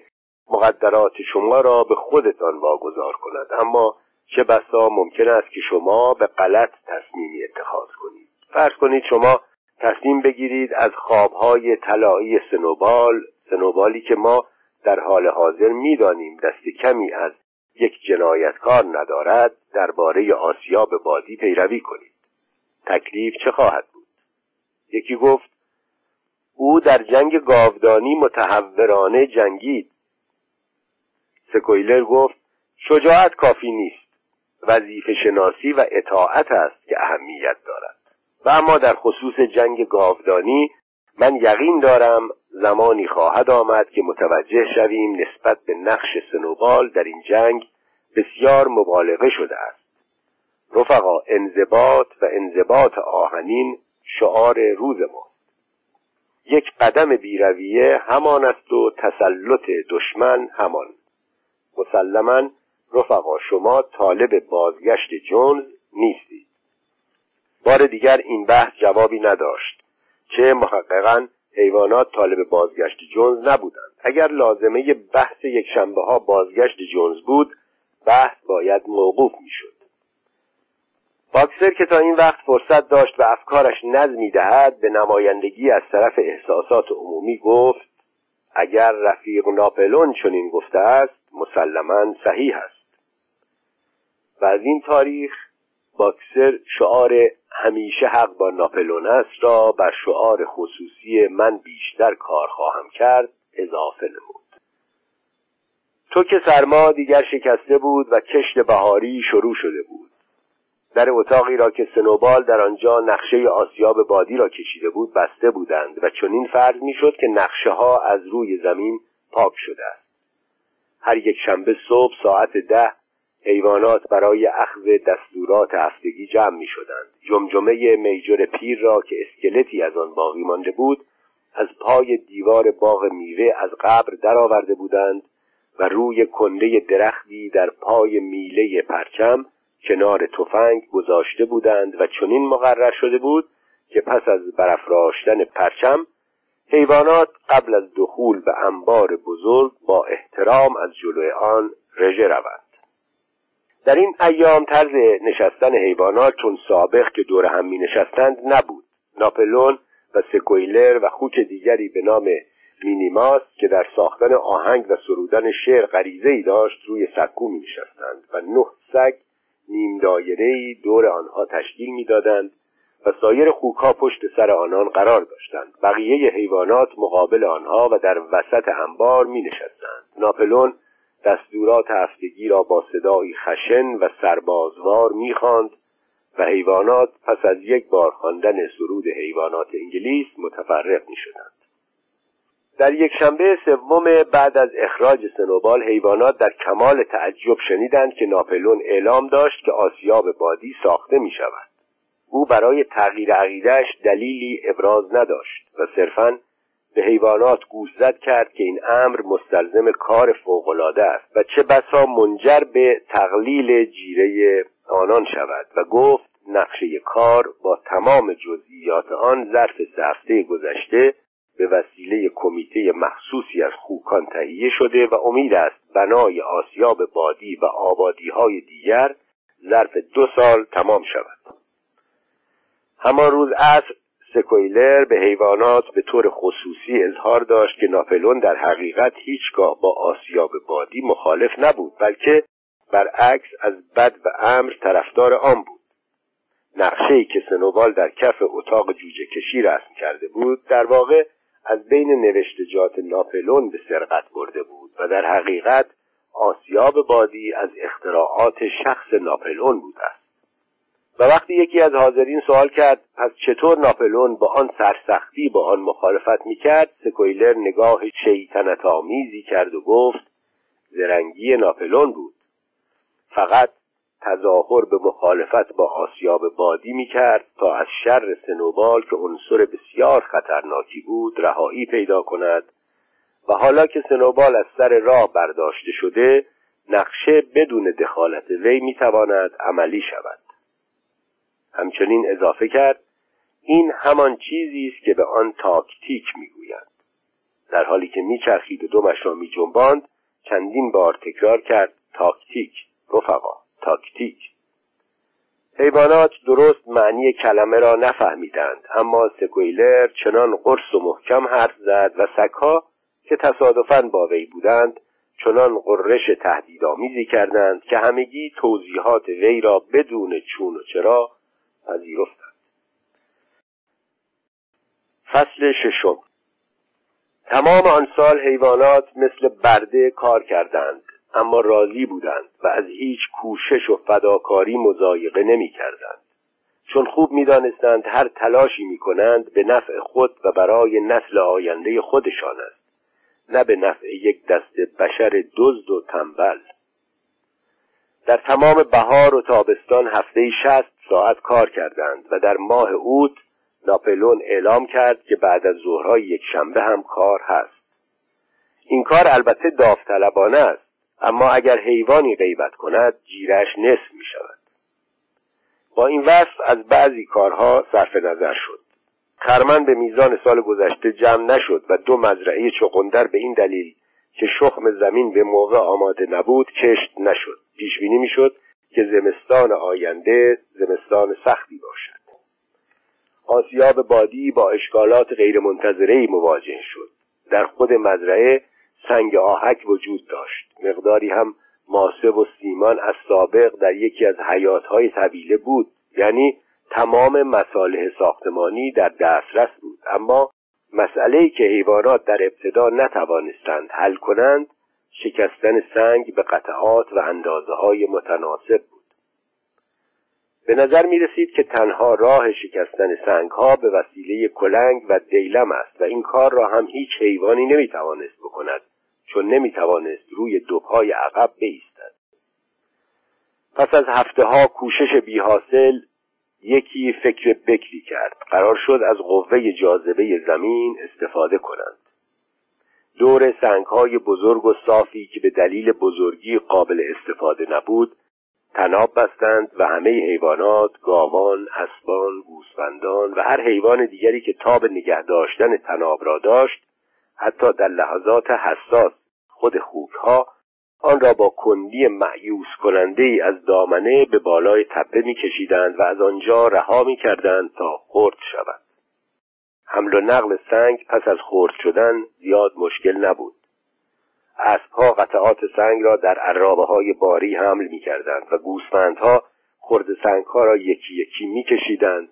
مقدرات شما را به خودتان واگذار کند. اما چه بسا ممکن است که شما به غلط تصمیمی اتخاذ کنید. فرض کنید شما تصمیم بگیرید از خوابهای طلایی سنوبال سنوبالی که ما در حال حاضر می‌دانیم دست کمی از یک جنایتکار ندارد درباره آسیاب بادی پیروی کنید. تکلیف چه خواهد بود؟ یکی گفت او در جنگ گاودانی متحورانه جنگید. سکویلر گفت شجاعت کافی نیست. وظیفه شناسی و اطاعت است که اهمیت دارد. و اما در خصوص جنگ گاودانی من یقین دارم زمانی خواهد آمد که متوجه شویم نسبت به نقش سنوبال در این جنگ بسیار مبالغه شده است. رفقا انضباط و انضباط آهنین شعار روز ماست. یک قدم بیرویه همان است و تسلط دشمن همان. مسلما رفقا شما طالب بازگشت جونز نیستید. بار دیگر این بحث جوابی نداشت چه محققا حیوانات طالب بازگشت جونز نبودند. اگر لازمه بحث یک شنبه ها بازگشت جونز بود بحث باید موقوف می‌شد. باکسر که تا این وقت فرصت داشت و افکارش نظمی دهد به نمایندگی از طرف احساسات عمومی گفت اگر رفیق ناپلون چنین گفته است مسلما صحیح است. و از این تاریخ باکسر شعار همیشه حق با ناپلون است را بر شعار خصوصی من بیشتر کار خواهم کرد اضافه نمود. تو که سرما دیگر شکسته بود و کشت بهاری شروع شده بود. در اتاقی را که سنوبال در آنجا نقشه آسیاب بادی را کشیده بود بسته بودند و چنین فرض می‌شد که نقشه ها از روی زمین پاک شده است. هر یک شنبه صبح ساعت ده حیوانات برای اخذ دستورات هفتگی جمع می شدند جمجمه میجر پیر را که اسکلتی از آن باقی مانده بود از پای دیوار باغ میوه از قبر درآورده بودند و روی کنده درختی در پای میله پرچم کنار تفنگ گذاشته بودند و چنین مقرر شده بود که پس از برافراشتن پرچم حیوانات قبل از دخول به انبار بزرگ با احترام از جلوی آن رژه روند. در این ایام طرز نشستن حیوانات چون سابق که دور هم می نشستند نبود. ناپلون و سکویلر و خوک دیگری به نام مینیماس که در ساختن آهنگ و سرودن شعر غریزه ای داشت روی سکو می نشستند و نه سگ نیم دایره دور آنها تشکیل می‌دادند و سایر خوکها پشت سر آنان قرار داشتند. بقیه حیوانات مقابل آنها و در وسط انبار می نشستند ناپلون دستورات هفتگی را با صدایی خشن و سربازوار می‌خواند و حیوانات پس از یک بار خواندن سرود حیوانات انگلیس متفرق می شدند. در یک شنبه سوم بعد از اخراج سنوبال حیوانات در کمال تعجب شنیدند که ناپلون اعلام داشت که آسیاب بادی ساخته می شود. او برای تغییر عقیدهش دلیلی ابراز نداشت و صرفاً به حیوانات گوشزد کرد که این امر مستلزم کار فوقالعاده است و چه بسا منجر به تقلیل جیره آنان شود و گفت نقشه کار با تمام جزئیات آن ظرف سه هفته گذشته به وسیله کمیته مخصوصی از خوکان تهیه شده و امید است بنای آسیاب بادی و آبادی های دیگر ظرف دو سال تمام شود. همان روز عصر سکویلر به حیوانات به طور خصوصی اظهار داشت که ناپلون در حقیقت هیچگاه با آسیاب بادی مخالف نبود بلکه برعکس از بد و امر طرفدار آن بود. نقشه که سنوبال در کف اتاق جوجه کشی رسم کرده بود در واقع از بین نوشتجات ناپلون به سرقت برده بود و در حقیقت آسیاب بادی از اختراعات شخص ناپلون بود است. و وقتی یکی از حاضرین سوال کرد پس چطور ناپلون با آن سرسختی با آن مخالفت می‌کرد؟ سکویلر نگاه شیطنت آمیزی کرد و گفت زرنگی ناپلون بود. فقط تظاهر به مخالفت با آسیاب بادی می‌کرد تا از شر سنوبال که عنصر بسیار خطرناکی بود رهایی پیدا کند. و حالا که سنوبال از سر راه برداشته شده نقشه بدون دخالت وی می‌تواند عملی شود. همچنین اضافه کرد این همان چیزی است که به آن تاکتیک می‌گویند. در حالی که میچرخید و دمش را میجنباند چندین بار تکرار کرد تاکتیک رفقا تاکتیک. حیوانات درست معنی کلمه را نفهمیدند اما سکویلر چنان قرص و محکم حرف زد و سگها که تصادفاً با وی بودند چنان قررش تهدیدآمیزی کردند که همگی توضیحات وی را بدون چون و چرا پذیرفتند. فصل ششم. تمام آن سال حیوانات مثل برده کار کردند اما راضی بودند و از هیچ کوشش و فداکاری مزایقه نمی کردند چون خوب می دانستند هر تلاشی می کنند به نفع خود و برای نسل آینده خودشان است نه به نفع یک دست بشر دزد و تنبل. در تمام بهار و تابستان هفته شست ساعت کار کردند و در ماه اوت ناپلون اعلام کرد که بعد از ظهرهای یک شنبه هم کار هست. این کار البته داوطلبانه است اما اگر حیوانی غیبت کند جیرش نصف می شود. با این وصف از بعضی کارها صرف نظر شد. خرمن به میزان سال گذشته جمع نشد و دو مزرعه چقندر به این دلیل که شخم زمین به موقع آماده نبود کشت نشد. پیش بینی می‌شد که زمستان آینده زمستان سختی باشد. آسیاب بادی با اشکالات غیرمنتظره مواجه شد. در خود مزرعه سنگ آهک وجود داشت. مقداری هم ماسه و سیمان از سابق در یکی از حیاتهای طویله بود. یعنی تمام مصالح ساختمانی در دسترس بود. اما مسئله که حیوانات در ابتدا نتوانستند حل کنند شکستن سنگ به قطعات و اندازه های متناسب بود. به نظر می رسید که تنها راه شکستن سنگ ها به وسیله کلنگ و دیلم است و این کار را هم هیچ حیوانی نمی توانست بکند چون نمی توانست روی دو پای عقب بایستد پس از هفته ها کوشش بی حاصل یکی فکر بکری کرد. قرار شد از قوه جاذبه زمین استفاده کنند. دور های بزرگ و صافی که به دلیل بزرگی قابل استفاده نبود تناب بستند و همه حیوانات گاوان اسبان گوسفندان و هر حیوان دیگری که تاب نگه داشتن تناب را داشت حتی در لحظات حساس خود خوکها آن را با کندی معیوس کننده ای از دامنه به بالای تپه میکشیدند و از آنجا رها می‌کردند تا خرد شود. حمل و نقل سنگ پس از خرد شدن زیاد مشکل نبود. اسبها قطعات سنگ را در عرابه های باری حمل می کردند و گوسفندها خرد سنگ ها را یکی یکی می کشیدند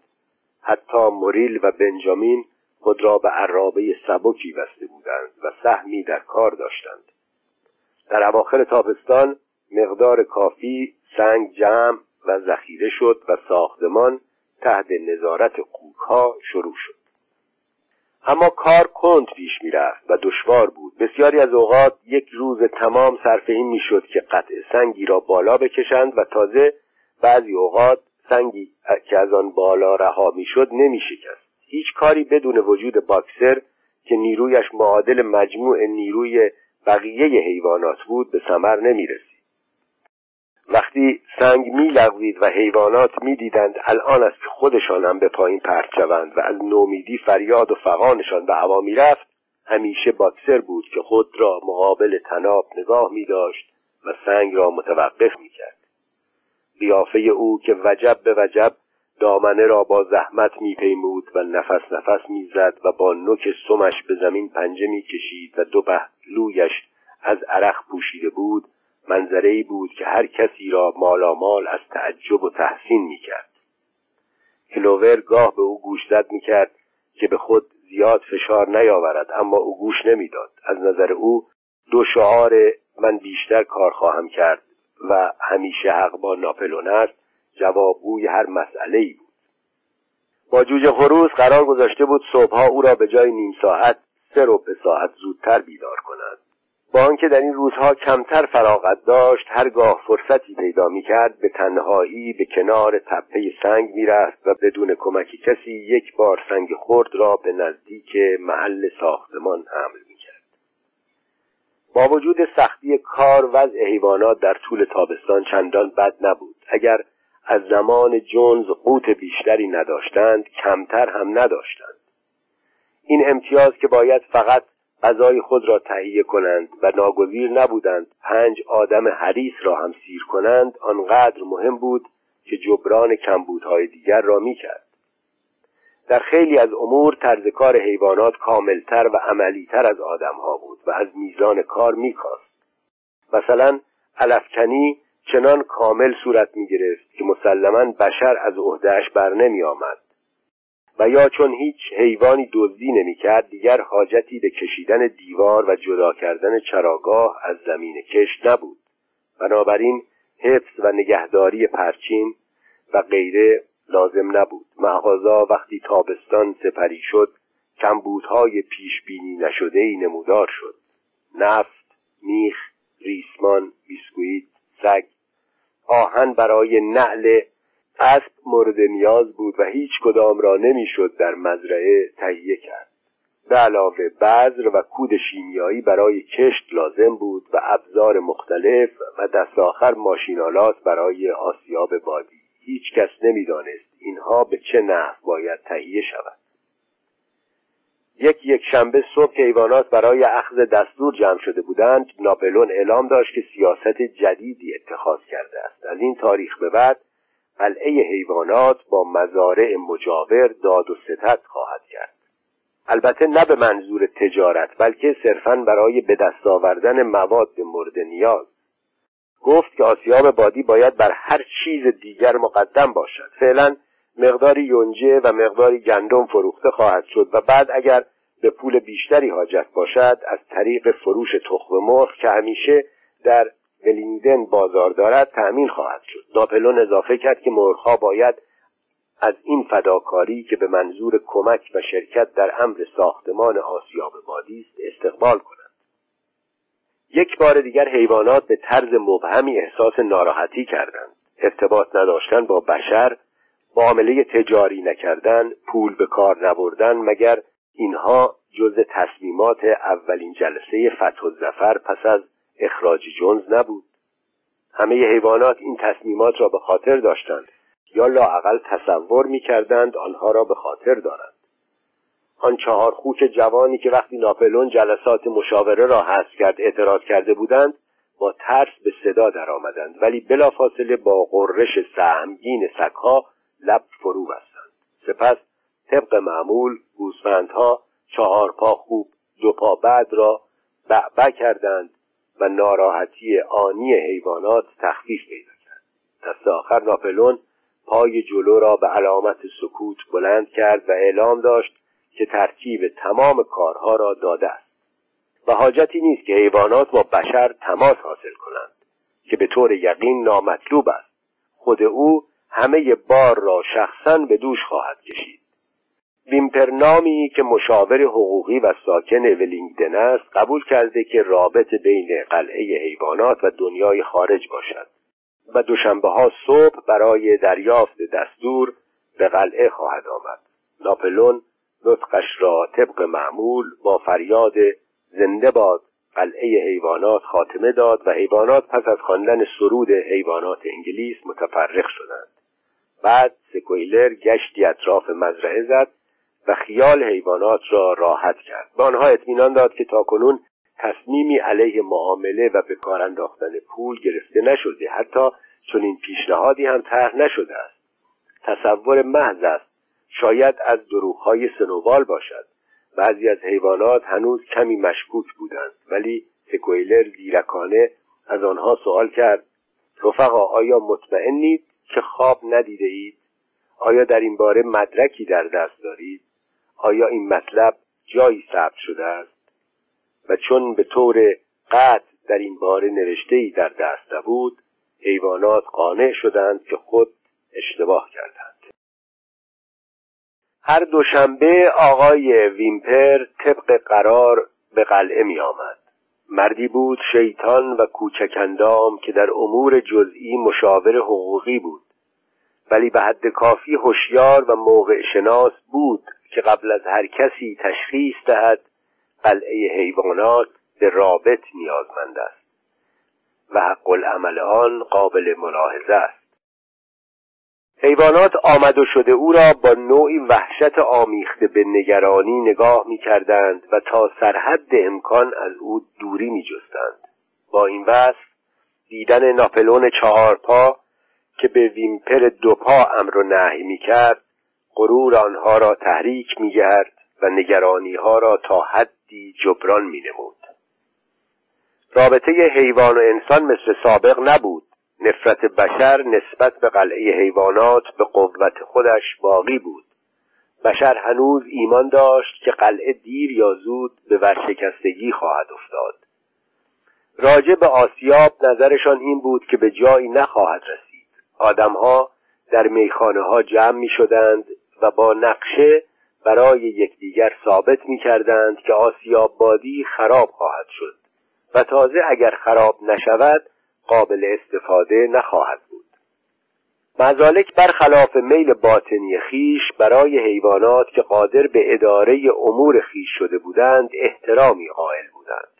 حتی موریل و بنجامین خود را به عرابه سبکی بسته بودند و سهمی در کار داشتند. در اواخر تابستان مقدار کافی سنگ جمع و ذخیره شد و ساختمان تحت نظارت ها شروع شد. اما کار کند پیش می‌رفت و دشوار بود. بسیاری از اوقات یک روز تمام صرف این می‌شد که قطع سنگی را بالا بکشند و تازه بعضی اوقات سنگی که از آن بالا رها می‌شد نمیشکست. هیچ کاری بدون وجود باکسر که نیرویش معادل مجموع نیروی بقیه حیوانات بود به ثمر نمی‌رسید. وقتی سنگ میلغزید و حیوانات می‌دیدند الان است خودشان هم به پایین پرت شوند و از نومیدی فریاد و فقانشان به هوا می‌رفت. همیشه باکسر بود که خود را مقابل تناب نگاه می داشت و سنگ را متوقف می کرد قیافه او که وجب به وجب دامنه را با زحمت میپیمود و نفس نفس می‌زد و با نوک سمش به زمین پنجه می‌کشید و دو پهلویش از عرق پوشیده بود. منظره بود که هر کسی را مالامال از تعجب و تحسین می‌کرد. کلوور گاه به او گوش زد می‌کرد که به خود زیاد فشار نیاورد اما او گوش نمی‌داد. از نظر او دو شعار من بیشتر کار خواهم کرد و همیشه حق با ناپلون است جوابگوی هر مسئله ای بود. با جوجه خروس قرار گذاشته بود صبحها او را به جای نیم ساعت سه به ساعت زودتر بیدار کند. با آنکه در این روزها کمتر فراغت داشت هرگاه فرصتی پیدا می‌کرد به تنهایی به کنار تپه سنگ می‌رفت و بدون کمک کسی یک بار سنگ خرد را به نزدیک محل ساختمان حمل می‌کرد. با وجود سختی کار وضع حیوانات در طول تابستان چندان بد نبود. اگر از زمان جونز قوت بیشتری نداشتند کمتر هم نداشتند. این امتیاز که باید فقط غذای خود را تهیه کنند و ناگزیر نبودند پنج آدم حریس را هم سیر کنند آنقدر مهم بود که جبران کمبودهای دیگر را می‌کرد. در خیلی از امور طرز کار حیوانات کاملتر و عملیتر از آدمها بود و از میزان کار میکاست مثلا علفکنی چنان کامل صورت می گرفت که مسلما بشر از عهدهش بر نمی آمد و یا چون هیچ حیوانی دزدی نمی‌کرد دیگر حاجتی به کشیدن دیوار و جدا کردن چراگاه از زمین کش نبود. بنابراین حفظ و نگهداری پرچین و غیره لازم نبود. مغازا وقتی تابستان سپری شد کمبودهای پیش بینی نشده ای نمودار شد. نفت میخ ریسمان بیسکویت سگ آهن برای نعل اسب مورد نیاز بود و هیچ کدام را نمی‌شد در مزرعه تهیه کرد. به علاوه بذر و کود شیمیایی برای کشت لازم بود و ابزار مختلف و دست آخر ماشینالات برای آسیاب بادی. هیچ کس نمی‌دانست اینها به چه نحو باید تهیه شود. یک یک شنبه صبح که ایوانات برای اخذ دستور جمع شده بودند ناپلون اعلام داشت که سیاست جدیدی اتخاذ کرده است. از این تاریخ به بعد قلعه حیوانات با مزارع مجاور داد و ستد خواهد کرد. البته نه به منظور تجارت بلکه صرفا برای به دست آوردن مواد مورد نیاز. گفت که آسیاب بادی باید بر هر چیز دیگر مقدم باشد. فعلا مقداری یونجه و مقداری گندم فروخته خواهد شد و بعد اگر به پول بیشتری حاجت باشد از طریق فروش تخم مرغ که همیشه در ولینگدن بازار دارد تأمین خواهد شد. ناپلون اضافه کرد که مرغها باید از این فداکاری که به منظور کمک و شرکت در امر ساختمان آسیاب بادی است استقبال کنند. یک بار دیگر حیوانات به طرز مبهمی احساس ناراحتی کردند. ارتباط نداشتن با بشر معامله تجاری نکردن پول به کار نبردن مگر اینها جز تصمیمات اولین جلسه فتح و زفر پس از اخراج جونز نبود. همه حیوانات این تصمیمات را به خاطر داشتند. یا لاعقل تصور می‌کردند آنها را به خاطر دارند. آن چهار خوک جوانی که وقتی ناپلون جلسات مشاوره را حذف کرد اعتراض کرده بودند با ترس به صدا درآمدند. ولی بلافاصله با غرش سهمگین سگها لب فرو بستند. سپس طبق معمول گوسفندها چهار پا خوب دو پا بعد را بعبع کردند و ناراحتی آنی حیوانات تخفیف پیدا کرد. دست آخر ناپلون پای جلو را به علامت سکوت بلند کرد و اعلام داشت که ترتیب تمام کارها را داده است. و حاجتی نیست که حیوانات با بشر تماس حاصل کنند که به طور یقین نامطلوب است. خود او همه بار را شخصا به دوش خواهد کشید. ویمپرنامی که مشاور حقوقی و ساکن ولینگدن است قبول کرده که رابط بین قلعه حیوانات و دنیای خارج باشد و دوشنبه ها صبح برای دریافت دستور به قلعه خواهد آمد. ناپلون نطقش را طبق معمول با فریاد زنده باد قلعه حیوانات خاتمه داد و حیوانات پس از خواندن سرود حیوانات انگلیس متفرق شدند. بعد سکویلر گشتی اطراف مزرعه زد و خیال حیوانات را راحت کرد. به آنها اطمینان داد که تاکنون تصمیمی علیه معامله و به کار انداختن پول گرفته نشده. حتی چون این پیشنهادی هم طرح نشده است. تصور محض است. شاید از دروغهای سنوبال باشد. بعضی از حیوانات هنوز کمی مشکوک بودند ولی سکویلر زیرکانه از آنها سوال کرد رفقا آیا مطمئنید که خواب ندیده اید؟ آیا در این باره مدرکی در دست دارید؟ آیا این مطلب جایی ثبت شده است؟ و چون به طور قطع در این باره نوشته ای در دست نبود حیوانات قانع شدند که خود اشتباه کردند هر دوشنبه آقای ویمپر طبق قرار به قلعه می آمد. مردی بود شیطان و کوچکندام که در امور جزئی مشاور حقوقی بود ولی به حد کافی هوشیار و موقع شناس بود که قبل از هر کسی تشخیص دهد قلعه حیوانات به رابط نیازمند است و حق العمل آن قابل ملاحظه است حیوانات آمد و شده او را با نوعی وحشت آمیخته به نگرانی نگاه می کردند و تا سرحد امکان از او دوری می جستند. با این وصف دیدن ناپلون چهارپا که به ویمپر دوپا امر و نهی می کرد غرور آنها را تحریک می گرد و نگرانی ها را تا حدی جبران می نمود. رابطه حیوان و انسان مثل سابق نبود. نفرت بشر نسبت به قلعه حیوانات به قوت خودش باقی بود. بشر هنوز ایمان داشت که قلعه دیر یا زود به ورشکستگی خواهد افتاد. راجع به آسیاب نظرشان این بود که به جایی نخواهد رسید. آدمها در میخانه ها جمع می شدند و با نقشه برای یکدیگر ثابت می کردند که آسیاب بادی خراب خواهد شد و تازه اگر خراب نشود قابل استفاده نخواهد بود. مزالک برخلاف میل باطنی خیش برای حیوانات که قادر به اداره امور خیش شده بودند احترامی قائل بودند.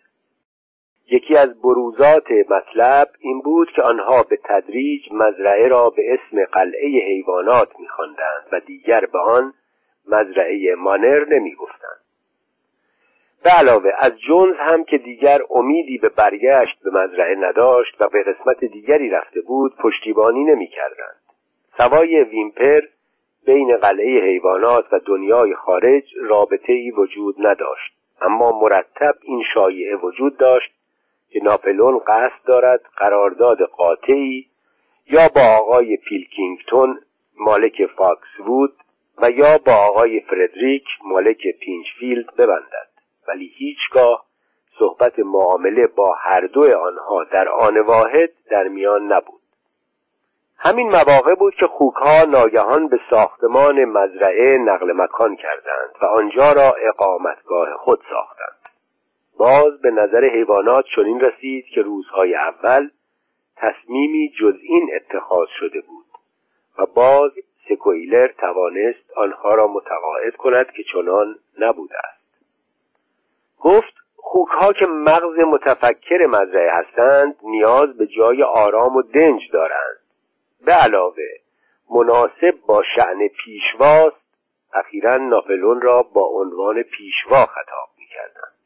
یکی از بروزات مطلب این بود که آنها به تدریج مزرعه را به اسم قلعه حیوانات میخواندند و دیگر به آن مزرعه مانر نمی‌گفتند به علاوه از جونز هم که دیگر امیدی به برگشت به مزرعه نداشت و به قسمت دیگری رفته بود پشتیبانی نمی‌کردند. سوای ویمپر بین قلعه حیوانات و دنیای خارج رابطه ای وجود نداشت اما مرتب این شایعه وجود داشت که ناپلون قصد دارد قرارداد قاطعی یا با آقای پیلکینگتون مالک فاکس وود و یا با آقای فردریک مالک پینچفیلد ببندد. ولی هیچگاه صحبت معامله با هر دو آنها در آن واحد در میان نبود. همین مواقع بود که خوکها ناگهان به ساختمان مزرعه نقل مکان کردند و آنجا را اقامتگاه خود ساختند. باز به نظر حیوانات چنین رسید که روزهای اول تصمیمی جز این اتخاذ شده بود و باز سکویلر توانست آنها را متقاعد کند که چنان نبوده است. گفت خوکها که مغز متفکر مزرعه هستند نیاز به جای آرام و دنج دارند. به علاوه مناسب با شعن پیشواست اخیرا ناپلون را با عنوان پیشوا خطاب می‌کردند.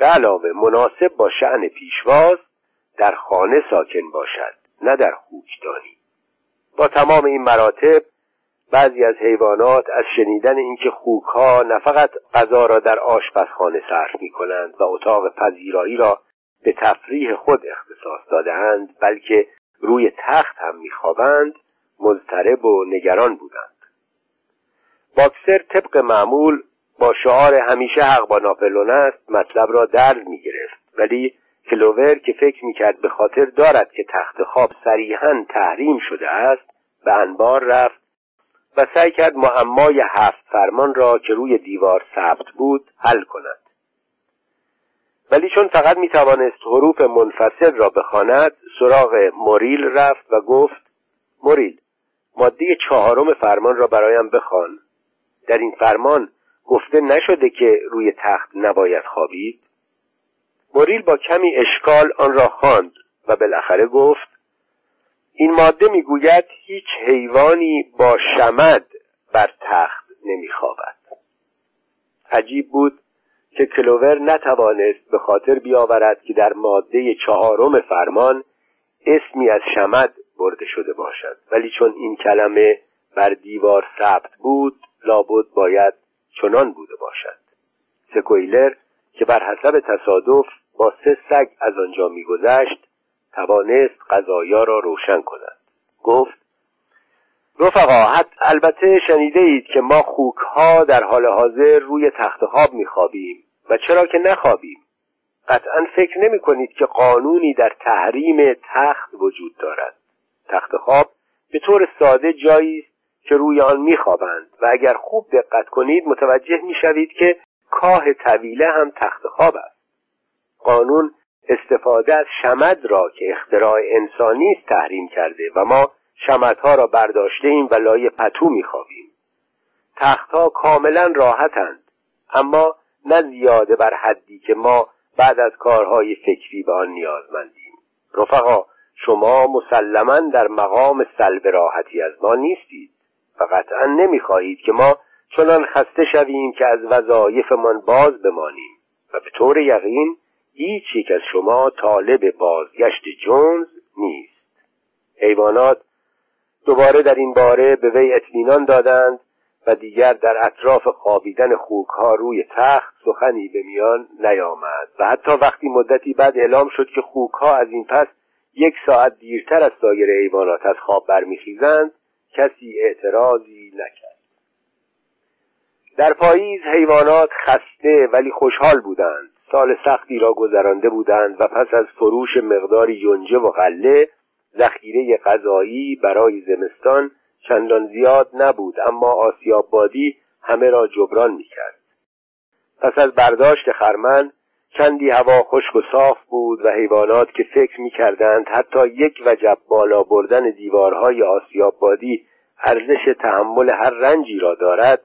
به علاوه مناسب با شعن پیشواست در خانه ساکن باشد نه در خوکدانی. با تمام این مراتب بعضی از حیوانات از شنیدن اینکه خوکها نه فقط غذا را در آشپزخانه صرف می کنند و اتاق پذیرایی را به تفریح خود اختصاص دادهاند بلکه روی تخت هم میخوابند مضطرب و نگران بودند. باکسر طبق معمول با شعار همیشه حق با ناپلون است مطلب را درد می گرفت ولی کلوور که فکر می کرد به خاطر دارد که تخت خواب صریحا تحریم شده است به انبار رفت و سعی کرد معمای هفت فرمان را که روی دیوار ثبت بود حل کند. ولی چون فقط می توانست حروف منفصل را بخواند سراغ موریل رفت و گفت موریل ماده چهارم فرمان را برایم بخوان. در این فرمان گفته نشده که روی تخت نباید خوابید؟ موریل با کمی اشکال آن را خواند و بالاخره گفت این ماده می‌گوید هیچ حیوانی با شمد بر تخت نمیخوابد. عجیب بود که کلوور نتوانست به خاطر بیاورد که در ماده چهارم فرمان اسمی از شمد برده شده باشد. ولی چون این کلمه بر دیوار ثبت بود لابد باید چنان بوده باشد. سکویلر که بر حسب تصادف با سه سگ از آنجا میگذشت توانست قضایا را روشن کند. گفت رفقا البته شنیده اید که ما خوک ها در حال حاضر روی تخت خواب میخوابیم و چرا که نخوابیم. قطعا فکر نمی کنید که قانونی در تحریم تخت وجود دارد. تخت خواب به طور ساده جایی که روی آن میخوابند. و اگر خوب دقت کنید متوجه می‌شوید که کاه طویله هم تخت خواب است. قانون استفاده از شمد را که اختراع انسانی است تحریم کرده و ما شمدها را برداشته ایم و لای پتو میخوابیم. تختها کاملا راحتند اما نه زیاده بر حدی که ما بعد از کارهای فکری به آن نیازمندیم. رفقا شما مسلما در مقام سلب راحتی از ما نیستید. و قطعا نمی‌خواهید که ما چنان خسته شویم که از وظایفمان باز بمانیم. و به طور یقین هیچ یک از شما طالب بازگشت جونز نیست. حیوانات دوباره در این باره به وی اطمینان دادند و دیگر در اطراف خوابیدن خوکها روی تخت سخنی به میان نیامد. و حتی وقتی مدتی بعد اعلام شد که خوکها از این پس یک ساعت دیرتر از سایر حیوانات از خواب برمیخیزند کسی اعتراضی نکرد. در پاییز حیوانات خسته ولی خوشحال بودند. سال سختی را گذرانده بودند و پس از فروش مقداری یونجه و غله ذخیره غذایی برای زمستان چندان زیاد نبود اما آسیابادی همه را جبران می‌کرد. پس از برداشت خرمن چندی هوا خشک و صاف بود و حیوانات که فکر می‌کردند حتی یک وجب بالا بردن دیوارهای آسیابادی ارزش تحمل هر رنجی را دارد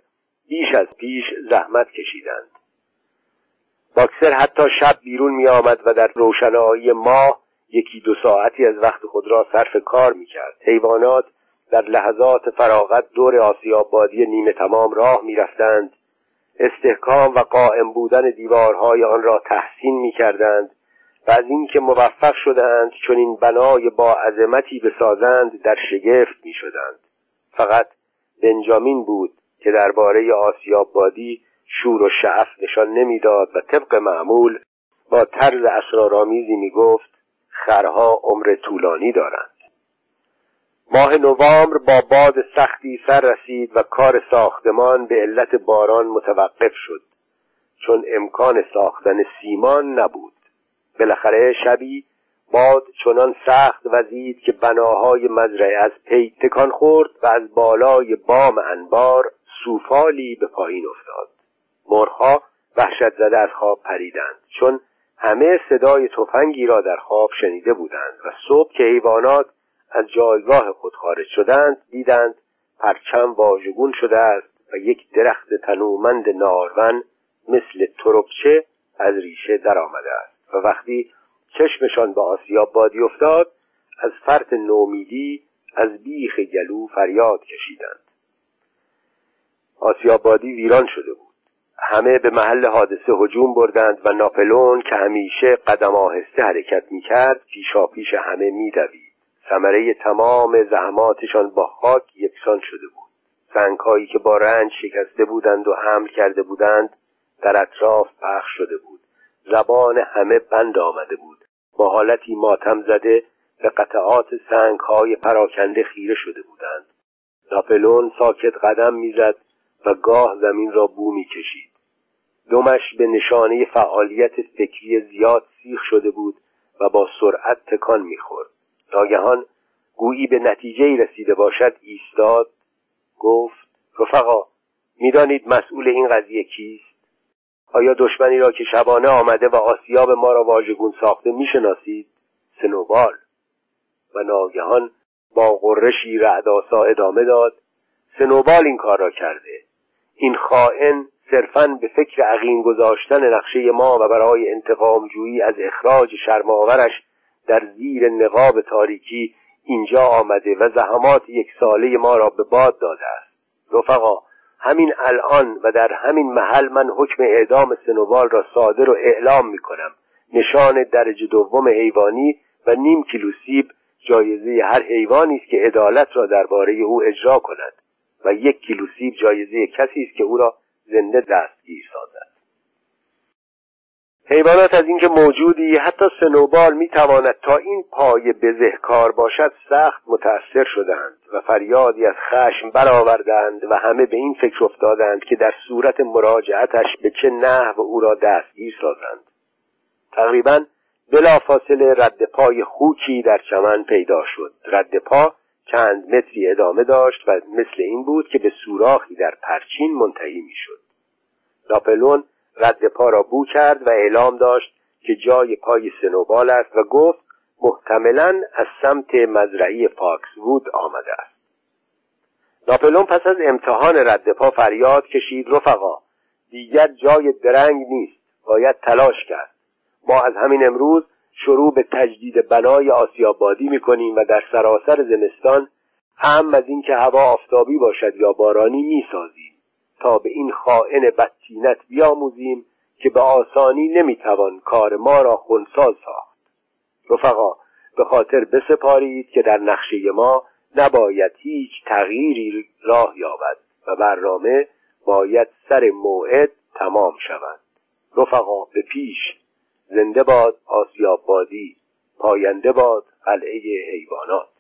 بیش از پیش زحمت کشیدند. باکسر حتی شب بیرون می آمد و در روشنایی ماه یکی دو ساعتی از وقت خود را صرف کار می کرد حیوانات در لحظات فراغت دور آسیابادی نیمه تمام راه می رفتند استحکام و قائم بودن دیوارهای آن را تحسین می کردند و از اینکه موفق شدند چون این بنای با عظمتی بسازند در شگفت می شدند فقط بنجامین بود که درباره آسیابادی شور و شعف نشان نمی‌داد و طبق معمول با طرز اسرارآمیزی می‌گفت خرها عمر طولانی دارند. ماه نوامبر با باد سختی سر رسید و کار ساختمان به علت باران متوقف شد چون امکان ساختن سیمان نبود. بالاخره شبی باد چنان سخت وزید که بناهای مزرعه از پی تکان خورد و از بالای بام انبار سوفالی به پایین افتاد. مرغها وحشت زده از خواب پریدند چون همه صدای تفنگی را در خواب شنیده بودند و صبح که حیوانات از جایگاه خود خارج شدند دیدند پرچم واژگون شده است و یک درخت تنومند نارون مثل تربچه از ریشه درآمده است. و وقتی چشمشان به آسیاب بادی افتاد از فرط نومیدی از بیخ گلو فریاد کشیدند. آسیابادی ویران شده بود. همه به محل حادثه هجوم بردند و ناپلون که همیشه قدم آهسته حرکت می‌کرد پیشا پیش همه میدوید. ثمره تمام زحماتشان با خاک یکسان شده بود. سنگهایی که با رنج شکسته بودند و حمل کرده بودند در اطراف پخش شده بود. زبان همه بند آمده بود. با حالتی ماتم زده به قطعات سنگ های پراکنده خیره شده بودند. ناپلون ساکت قدم می‌زد و گاه زمین را بو می‌کشید. دمش به نشانه فعالیت فکری زیاد سیخ شده بود و با سرعت تکان می‌خورد. ناگهان گویی به نتیجه رسیده باشد ایستاد گفت رفقا می‌دانید مسئول این قضیه کیست؟ آیا دشمنی را که شبانه آمده و آسیاب ما را واژگون ساخته می‌شناسید؟ سنوبال. و ناگهان با قرشی رعداسا ادامه داد سنوبال این کار را کرده. این خائن صرفا به فکر عقیم گذاشتن نقشه ما و برای انتقام جویی از اخراج شرماورش در زیر نقاب تاریکی اینجا آمده و زحمات یک ساله ما را به باد داده است. رفقا همین الان و در همین محل من حکم اعدام سنوبال را صادر و اعلام می کنم نشان درجه دوم حیوانی و نیم کیلو سیب جایزه هر حیوانی است که عدالت را درباره او اجرا کند و یک کیلو سیب جایزه کسی است که او را زنده دستگیر سازد. حیوانات از اینکه موجودی حتی سنوبال می‌تواند تا این پای بزهکار باشد سخت متأثر شدند و فریادی از خشم برآوردند و همه به این فکر افتادند که در صورت مراجعتش به چه نحو او را دستگیر سازند. تقریبا بلافاصله رد پای خوکی در چمن پیدا شد. رد پا چند متری ادامه داشت و مثل این بود که به سوراخی در پرچین منتهی می‌شد. ناپلون رد پا را بو کرد و اعلام داشت که جای پای سنوبال است و گفت محتملا از سمت مزرعی پاکسوود آمده است. ناپلون پس از امتحان رد پا فریاد کشید رفقا دیگر جای درنگ نیست باید تلاش کرد. ما از همین امروز شروع به تجدید بنای آسیابادی می‌کنیم و در سراسر زمستان هم از اینکه هوا آفتابی باشد یا بارانی می‌سازیم. تا به این خائن بدتینت بیاموزیم که به آسانی نمی‌توان کار ما را خونسا ساخت. رفقا به خاطر بسپارید که در نقشه ما نباید هیچ تغییری راه یابد و برنامه باید سر موعد تمام شود. رفقا به پیش. زنده باد آسیاب بادی. پاینده باد قلعه حیوانات.